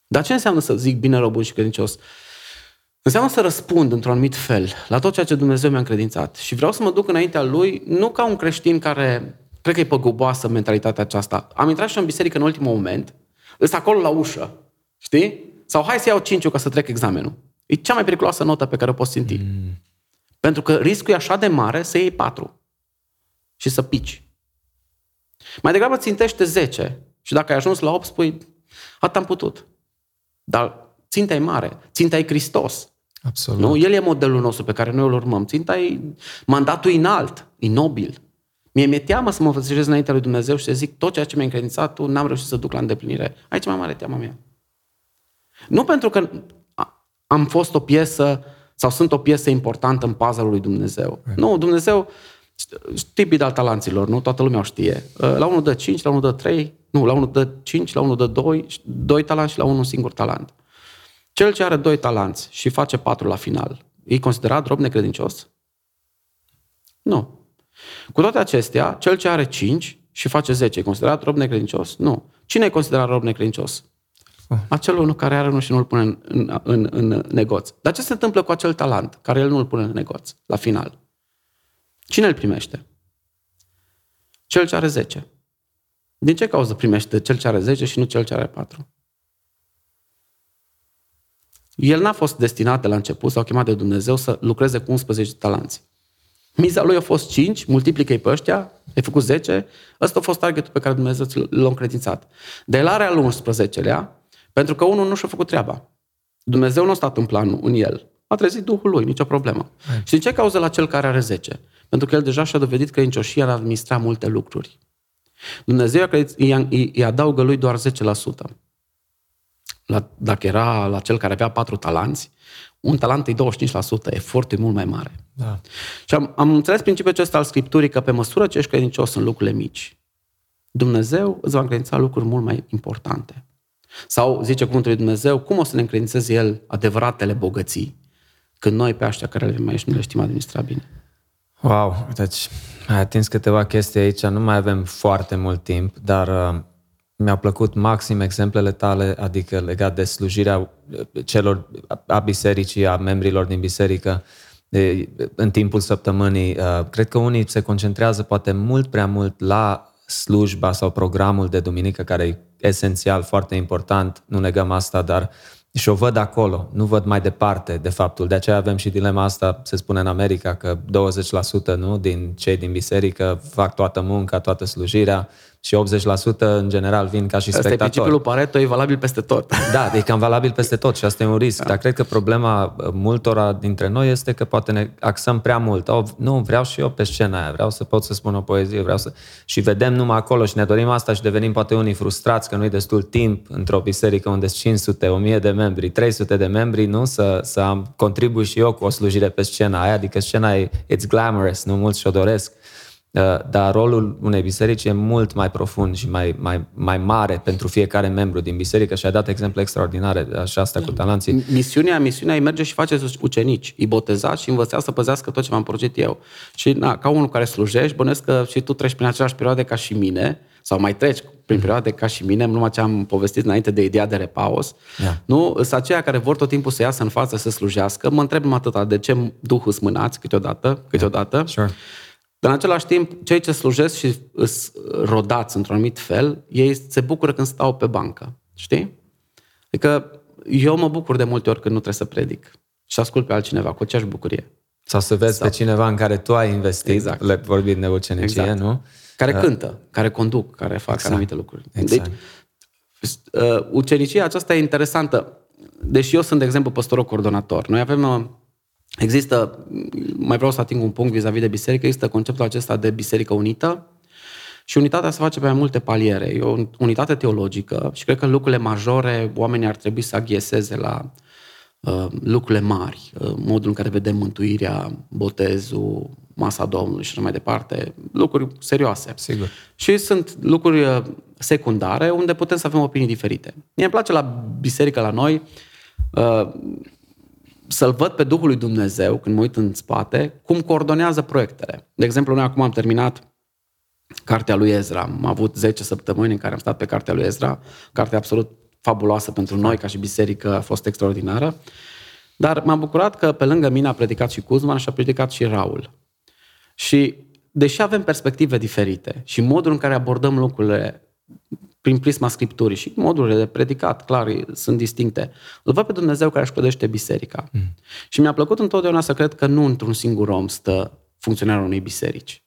Dar ce înseamnă să zic bine robul și credincios? Înseamnă să răspund într-un anumit fel la tot ceea ce Dumnezeu mi-a încredințat. Și vreau să mă duc înaintea Lui, nu ca un creștin care, cred că e păguboasă mentalitatea aceasta. Am intrat și în biserică în ultimul moment, îs acolo la ușă, știi? Sau hai să iau 5 ca să trec examenul. E cea mai periculoasă notă pe care o poți simți. Mm. Pentru că riscul e așa de mare să iei 4 și să pici. Mai degrabă țintește 10 și dacă ai ajuns la 8, spui, atât am putut. Dar ținta e mare, ținta e Hristos. Absolut. Nu? El e modelul nostru pe care noi îl urmăm. Ținta e mandatul înalt, e nobil. Mie mi-e teamă să mă înfățișez înaintea lui Dumnezeu și să zic tot ceea ce mi-ai încredințat tu, n-am reușit să duc la îndeplinire. Aici mai mare teama mea. Nu pentru că am fost o piesă sau sunt o piesă importantă în puzzle lui Dumnezeu. Right. Nu, Dumnezeu, tipii de al talanților, nu? Toată lumea o știe. La unul dă 5, la unul dă 3, nu, la unul dă 5, la unul dă 2, 2 talanți și la unul un singur talent. Cel ce are doi talanți și face patru la final, e considerat rob necredincios? Nu. Cu toate acestea, cel ce are cinci și face zece, e considerat rob necredincios? Nu. Cine e considerat rob necredincios? Oh. Acel unul care are unul și nu îl pune în, în, în, în negoț. Dar ce se întâmplă cu acel talent care el nu îl pune în negoț, la final? Cine îl primește? Cel ce are zece. Din ce cauză primește cel ce are zece și nu cel ce are patru? El n-a fost destinat de la început sau chemat de Dumnezeu să lucreze cu 11 talanți. Miza lui a fost 5, multiplică-i pe ăștia, ai făcut 10, ăsta a fost targetul pe care Dumnezeu l-a încredințat. De el are al 11-lea, pentru că unul nu și-a făcut treaba. Dumnezeu nu a stat în planul, în el. A trezit Duhul lui, nicio problemă. Hai. Și din ce cauză la cel care are 10? Pentru că el deja și-a dovedit că în ar administra multe lucruri. Dumnezeu îi adaugă lui doar 10% la, dacă era la cel care avea patru talanți, un talent e 25%, efortul e mult mai mare. Da. Și am, am înțeles principiul acesta al Scripturii că pe măsură ce ești credincios în lucrurile mici, Dumnezeu îți va încredința lucruri mult mai importante. Sau, zice cuvântul lui Dumnezeu, cum o să ne încredințeze El adevăratele bogății, când noi pe aștia care le avem aici nu le știm administra bine. Wow, deci ai atins câteva chestii aici, nu mai avem foarte mult timp, dar uh, mi-au plăcut maxim exemplele tale, adică legat de slujirea celor a bisericii, a membrilor din biserică de, în timpul săptămânii. Uh, cred că unii se concentrează poate mult prea mult la slujba sau programul de duminică, care e esențial, foarte important, nu negăm asta, dar și o văd acolo, nu văd mai departe de faptul. De aceea avem și dilema asta, se spune în America, că 20% nu, din cei din biserică fac toată munca, toată slujirea, și 80% în general vin ca și asta spectatori. Asta e principiul Pareto, e valabil peste tot. *laughs* Da, e cam valabil peste tot și asta e un risc. Da. Dar cred că problema uh, multora dintre noi este că poate ne axăm prea mult. Oh, nu, vreau și eu pe scena aia, vreau să pot să spun o poezie, vreau să... Și vedem numai acolo și ne dorim asta și devenim poate unii frustrați că nu-i destul timp într-o biserică unde sunt 500, 1000 de membri, 300 de membri, nu? Să, să am contribui și eu cu o slujire pe scena aia, adică scena e it's glamorous, nu mulți și-o doresc Uh, dar rolul unei biserici e mult mai profund și mai, mai, mai mare pentru fiecare membru din biserică și ai dat exemple extraordinare, așa asta cu talanții. Misiunea, misiunea îi merge și face ucenici, îi botezați și învățați să păzească tot ce v-am proiect eu. Și na, ca unul care slujești, bănesc că și tu treci prin aceleași perioade ca și mine, sau mai treci prin perioade ca și mine, numai ce am povestit înainte de ideea de repaus, yeah. nu? Sunt aceia care vor tot timpul să iasă în față să slujească. Mă întreb numai atâta, de ce Duhul smânați câteodată, câteodată. Yeah. Sure. Dar în același timp, cei ce slujesc și îs rodați într-un anumit fel, ei se bucură când stau pe bancă. Știi? Adică eu mă bucur de multe ori când nu trebuie să predic și ascult pe altcineva cu aceeași bucurie. Sau să vezi Sau... pe cineva în care tu ai investit, exact. le vorbind de ucenicie, exact. nu? Care uh. cântă, care conduc, care fac exact. anumite lucruri. Exact. Deci, uh, ucenicia aceasta e interesantă. Deși eu sunt, de exemplu, păstorul coordonator. Noi avem uh, Există, mai vreau să ating un punct vis-a-vis de biserică, există conceptul acesta de biserică unită și unitatea se face pe mai multe paliere. E o unitate teologică și cred că în lucrurile majore oamenii ar trebui să aghieseze la uh, lucrurile mari, uh, modul în care vedem mântuirea, botezul, masa Domnului și așa mai departe, lucruri serioase. Sigur. Și sunt lucruri uh, secundare unde putem să avem opinii diferite. Mie îmi place la biserică la noi, uh, să-L văd pe Duhul lui Dumnezeu, când mă uit în spate, cum coordonează proiectele. De exemplu, noi acum am terminat cartea lui Ezra. Am avut 10 săptămâni în care am stat pe cartea lui Ezra, carte absolut fabuloasă pentru noi ca și biserică, a fost extraordinară. Dar m-am bucurat că pe lângă mine a predicat și Cuzman și a predicat și Raul. Și deși avem perspective diferite și modul în care abordăm lucrurile prin prisma Scripturii și modurile de predicat, clar, sunt distincte. Îl văd pe Dumnezeu care își clădește biserica. Mm. Și mi-a plăcut întotdeauna să cred că nu într-un singur om stă funcționarea unei biserici.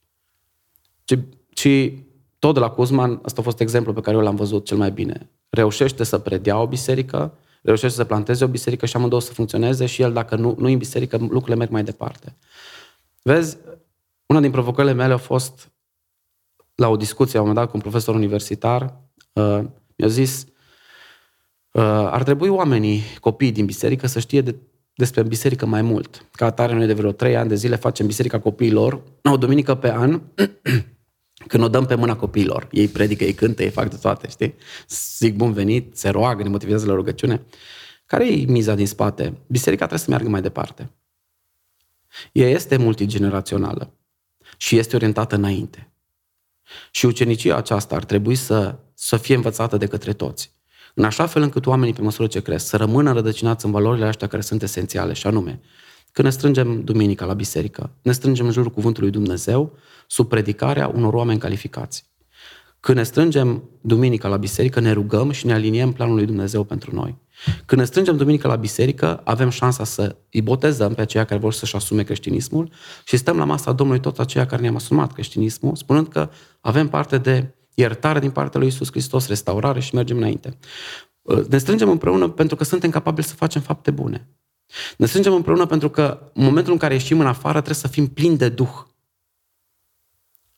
Ci, ci tot de la Cuzman, asta a fost exemplu pe care eu l-am văzut cel mai bine. Reușește să predea o biserică, reușește să planteze o biserică și amândouă să funcționeze și el, dacă nu, nu în biserică, lucrurile merg mai departe. Vezi, una din provocările mele a fost la o discuție, la un moment dat, cu un profesor universitar, uh, mi-a zis, uh, ar trebui oamenii, copiii din biserică, să știe de, despre biserică mai mult. Ca atare, noi de vreo trei ani de zile facem biserica copiilor, o duminică pe an, *clears throat* când o dăm pe mâna copiilor. Ei predică, ei cântă, ei fac de toate, știi? Zic bun venit, se roagă, ne motivează la rugăciune. Care e miza din spate? Biserica trebuie să meargă mai departe. Ea este multigenerațională și este orientată înainte. Și ucenicia aceasta ar trebui să, să fie învățată de către toți. În așa fel încât oamenii, pe măsură ce cresc, să rămână rădăcinați în valorile astea care sunt esențiale, și anume, când ne strângem duminica la biserică, ne strângem în jurul cuvântului Dumnezeu, sub predicarea unor oameni calificați. Când ne strângem duminica la biserică, ne rugăm și ne aliniem planul lui Dumnezeu pentru noi. Când ne strângem duminica la biserică, avem șansa să îi botezăm pe aceia care vor să-și asume creștinismul și stăm la masa Domnului toți aceia care ne-am asumat creștinismul, spunând că avem parte de iertare din partea lui Isus Hristos, restaurare și mergem înainte. Ne strângem împreună pentru că suntem capabili să facem fapte bune. Ne strângem împreună pentru că în momentul în care ieșim în afară trebuie să fim plini de Duh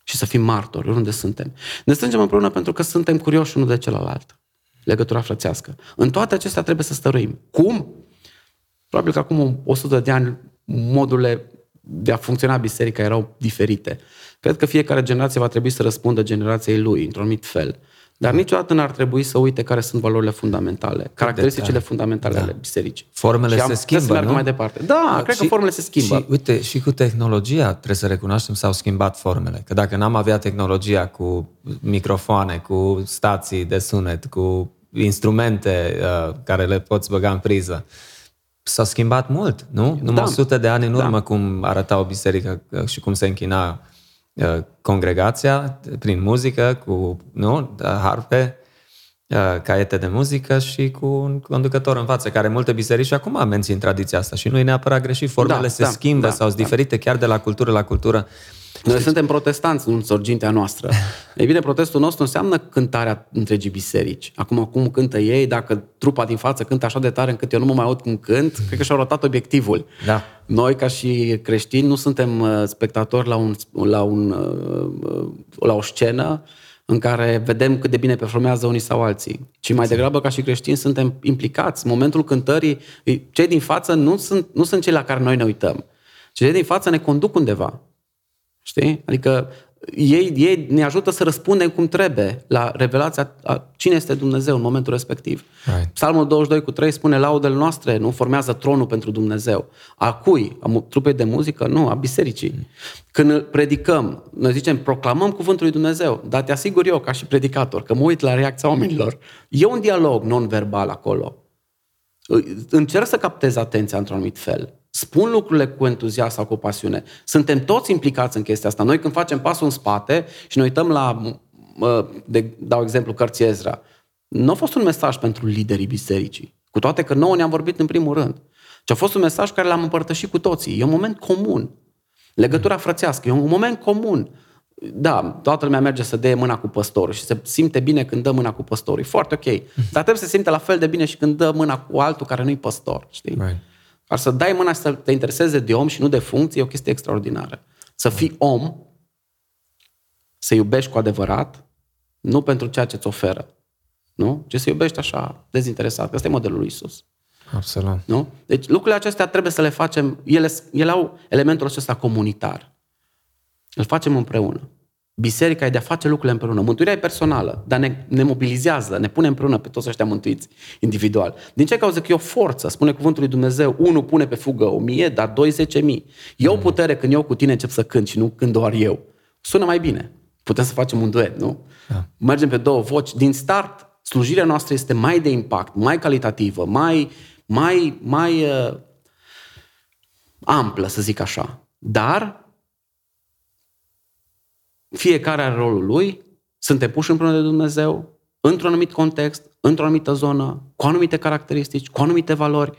și să fim martori oriunde suntem. Ne strângem împreună pentru că suntem curioși unul de celălalt. Legătura frățească. În toate acestea trebuie să stăruim. Cum? Probabil că acum 100 de ani modurile de a funcționa biserica erau diferite. Cred că fiecare generație va trebui să răspundă generației lui, într-un anumit fel. Dar niciodată n-ar trebui să uite care sunt valorile fundamentale, caracteristicile fundamentale da. ale bisericii. Formele și se schimbă, nu? mai departe. Da, da cred și, că formele se schimbă. Și uite, și cu tehnologia trebuie să recunoaștem s-au schimbat formele. Că dacă n-am avea tehnologia cu microfoane, cu stații de sunet, cu instrumente uh, care le poți băga în priză, s-a schimbat mult, nu? Numai da. sute de ani în urmă da. cum arăta o biserică uh, și cum se închina Uh, congregația prin muzică, cu nu, harpe, uh, caiete de muzică și cu un conducător în față, care multe biserici acum mențin tradiția asta și nu e neapărat greșit. Formele da, se da, schimbă da, sau sunt da. diferite chiar de la cultură la cultură. Noi Știți? suntem protestanți, nu sorgintea noastră. *laughs* Ei bine, protestul nostru înseamnă cântarea întregii biserici. Acum, cum cântă ei, dacă trupa din față cântă așa de tare încât eu nu mă mai aud cum cânt, cred că și-au rotat obiectivul. Da. Noi, ca și creștini, nu suntem uh, spectatori la, un, la, un, uh, uh, la o scenă în care vedem cât de bine performează unii sau alții, ci mai degrabă ca și creștini suntem implicați. În momentul cântării, cei din față nu sunt, nu sunt cei la care noi ne uităm. Cei din față ne conduc undeva. Știi? Adică ei, ei ne ajută să răspundem cum trebuie la revelația a cine este Dumnezeu în momentul respectiv. Right. Psalmul 22 cu 3 spune laudele noastre nu formează tronul pentru Dumnezeu. A cui? A trupei de muzică? Nu, a bisericii. Mm. Când predicăm, noi zicem, proclamăm cuvântul lui Dumnezeu, dar te asigur eu, ca și predicator, că mă uit la reacția oamenilor. E un dialog non-verbal acolo. Încerc să captez atenția într-un anumit fel spun lucrurile cu entuziasm sau cu pasiune. Suntem toți implicați în chestia asta. Noi când facem pasul în spate și ne uităm la, de, dau exemplu, cărții Ezra, nu a fost un mesaj pentru liderii bisericii. Cu toate că nouă ne-am vorbit în primul rând. ci a fost un mesaj care l-am împărtășit cu toții. E un moment comun. Legătura frățească, e un moment comun. Da, toată lumea merge să dea mâna cu păstorul și se simte bine când dă mâna cu păstorul. E foarte ok. Dar trebuie să se simte la fel de bine și când dă mâna cu altul care nu-i păstor. Știi? Right. Ar să dai mâna să te intereseze de om și nu de funcție e o chestie extraordinară. Să fii om, să iubești cu adevărat, nu pentru ceea ce îți oferă. Nu? Ce să iubești așa, dezinteresat. Asta e modelul lui Isus. Absolut. Nu? Deci lucrurile acestea trebuie să le facem, ele, ele au elementul acesta comunitar. Îl facem împreună. Biserica e de a face lucrurile împreună. Mântuirea e personală, dar ne, ne mobilizează, ne pune împreună pe toți ăștia mântuiți individual. Din ce cauză? Că e o forță. Spune cuvântul lui Dumnezeu, unul pune pe fugă o mie, dar doi zece mii. E o mm. putere când eu cu tine încep să cânt și nu când doar eu. Sună mai bine. Putem să facem un duet, nu? Da. Mergem pe două voci. Din start, slujirea noastră este mai de impact, mai calitativă, mai, mai, mai, uh, amplă, să zic așa. Dar fiecare are rolul lui, suntem puși împreună de Dumnezeu, într-un anumit context, într-o anumită zonă, cu anumite caracteristici, cu anumite valori,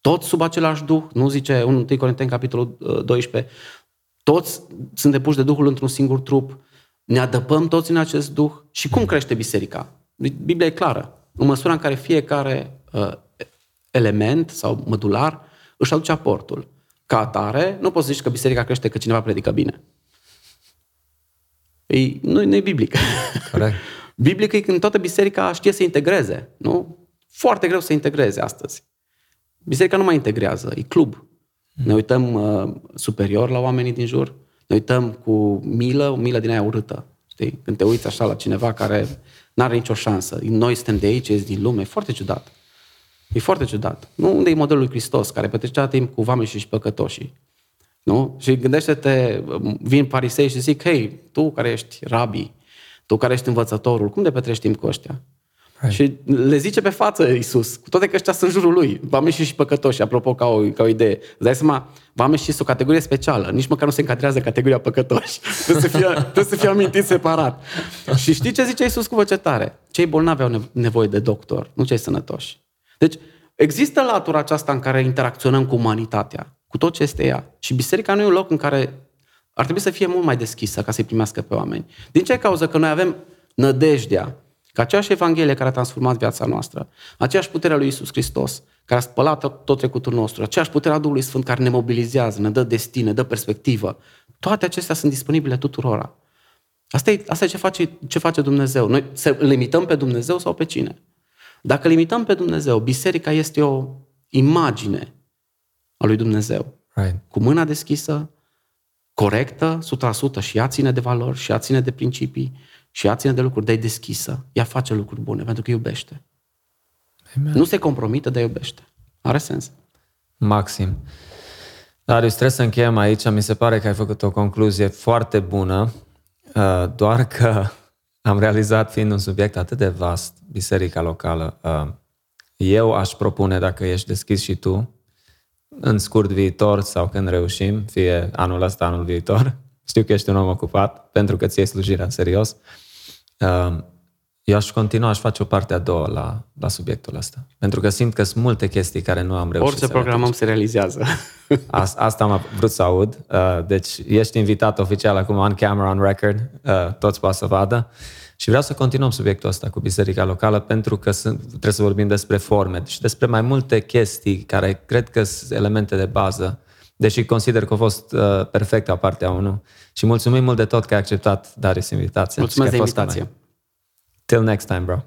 tot sub același Duh, nu zice 1 Corinteni, capitolul 12, uh, toți suntem puși de Duhul într-un singur trup, ne adăpăm toți în acest Duh. Și cum crește biserica? Biblia e clară. În măsura în care fiecare uh, element sau mădular își aduce aportul. Ca atare, nu poți să zici că biserica crește că cineva predică bine. E, nu, nu e biblic. Corect. *laughs* Biblic e când toată biserica știe să integreze. Nu? Foarte greu să integreze astăzi. Biserica nu mai integrează, e club. Ne uităm uh, superior la oamenii din jur, ne uităm cu milă, o milă din aia urâtă. Știi? Când te uiți așa la cineva care nu are nicio șansă. Noi suntem de aici, ești din lume. E foarte ciudat. E foarte ciudat. Nu unde e modelul lui Hristos, care petrecea timp cu vame și păcătoșii. Nu? Și gândește-te, vin parisei și zic, hei, tu care ești rabi, tu care ești învățătorul, cum de petrești timp cu ăștia? Right. Și le zice pe față Iisus, cu toate că ăștia sunt în jurul lui, vame și și păcătoși, apropo, ca o, ca o idee. Îți dai seama, vame și o categorie specială, nici măcar nu se încadrează categoria păcătoși. *laughs* trebuie, să fie, trebuie să fie amintit separat. și știi ce zice Iisus cu voce tare? Cei bolnavi au nevoie de doctor, nu cei sănătoși. Deci, există latura aceasta în care interacționăm cu umanitatea, cu tot ce este ea. Și biserica nu e un loc în care ar trebui să fie mult mai deschisă ca să-i primească pe oameni. Din ce cauză? Că noi avem nădejdea că aceeași Evanghelie care a transformat viața noastră, aceeași putere a lui Isus Hristos, care a spălat tot trecutul nostru, aceeași putere a Duhului Sfânt care ne mobilizează, ne dă destin, ne dă perspectivă, toate acestea sunt disponibile tuturora. Asta e, asta e ce, face, ce face Dumnezeu. Noi să limităm pe Dumnezeu sau pe cine? Dacă limităm pe Dumnezeu, biserica este o imagine a lui Dumnezeu. Right. Cu mâna deschisă, corectă, 100% și ea ține de valori, și ea ține de principii, și ea ține de lucruri, dar e deschisă. Ea face lucruri bune, pentru că iubește. Amen. Nu se compromite, dar iubește. Are sens. Maxim. Darius, trebuie să încheiem aici. Mi se pare că ai făcut o concluzie foarte bună, uh, doar că *laughs* am realizat, fiind un subiect atât de vast, biserica locală, uh, eu aș propune, dacă ești deschis și tu, în scurt viitor sau când reușim, fie anul ăsta, anul viitor, *laughs* știu că ești un om ocupat, pentru că ți ai slujirea în serios, Ehm, eu aș continua, aș face o parte a doua la, la subiectul ăsta. Pentru că simt că sunt multe chestii care nu am reușit Orice să programăm se realizează. *laughs* Asta am vrut să aud. Uh, deci ești invitat oficial acum on camera, on record. Uh, toți poate să vadă. Și vreau să continuăm subiectul ăsta cu biserica locală pentru că sunt, trebuie să vorbim despre forme și despre mai multe chestii care cred că sunt elemente de bază, deși consider că a fost uh, perfectă partea 1 și mulțumim mult de tot că ai acceptat, Darius, invitația. Mulțumesc de invitație. Till next time, bro.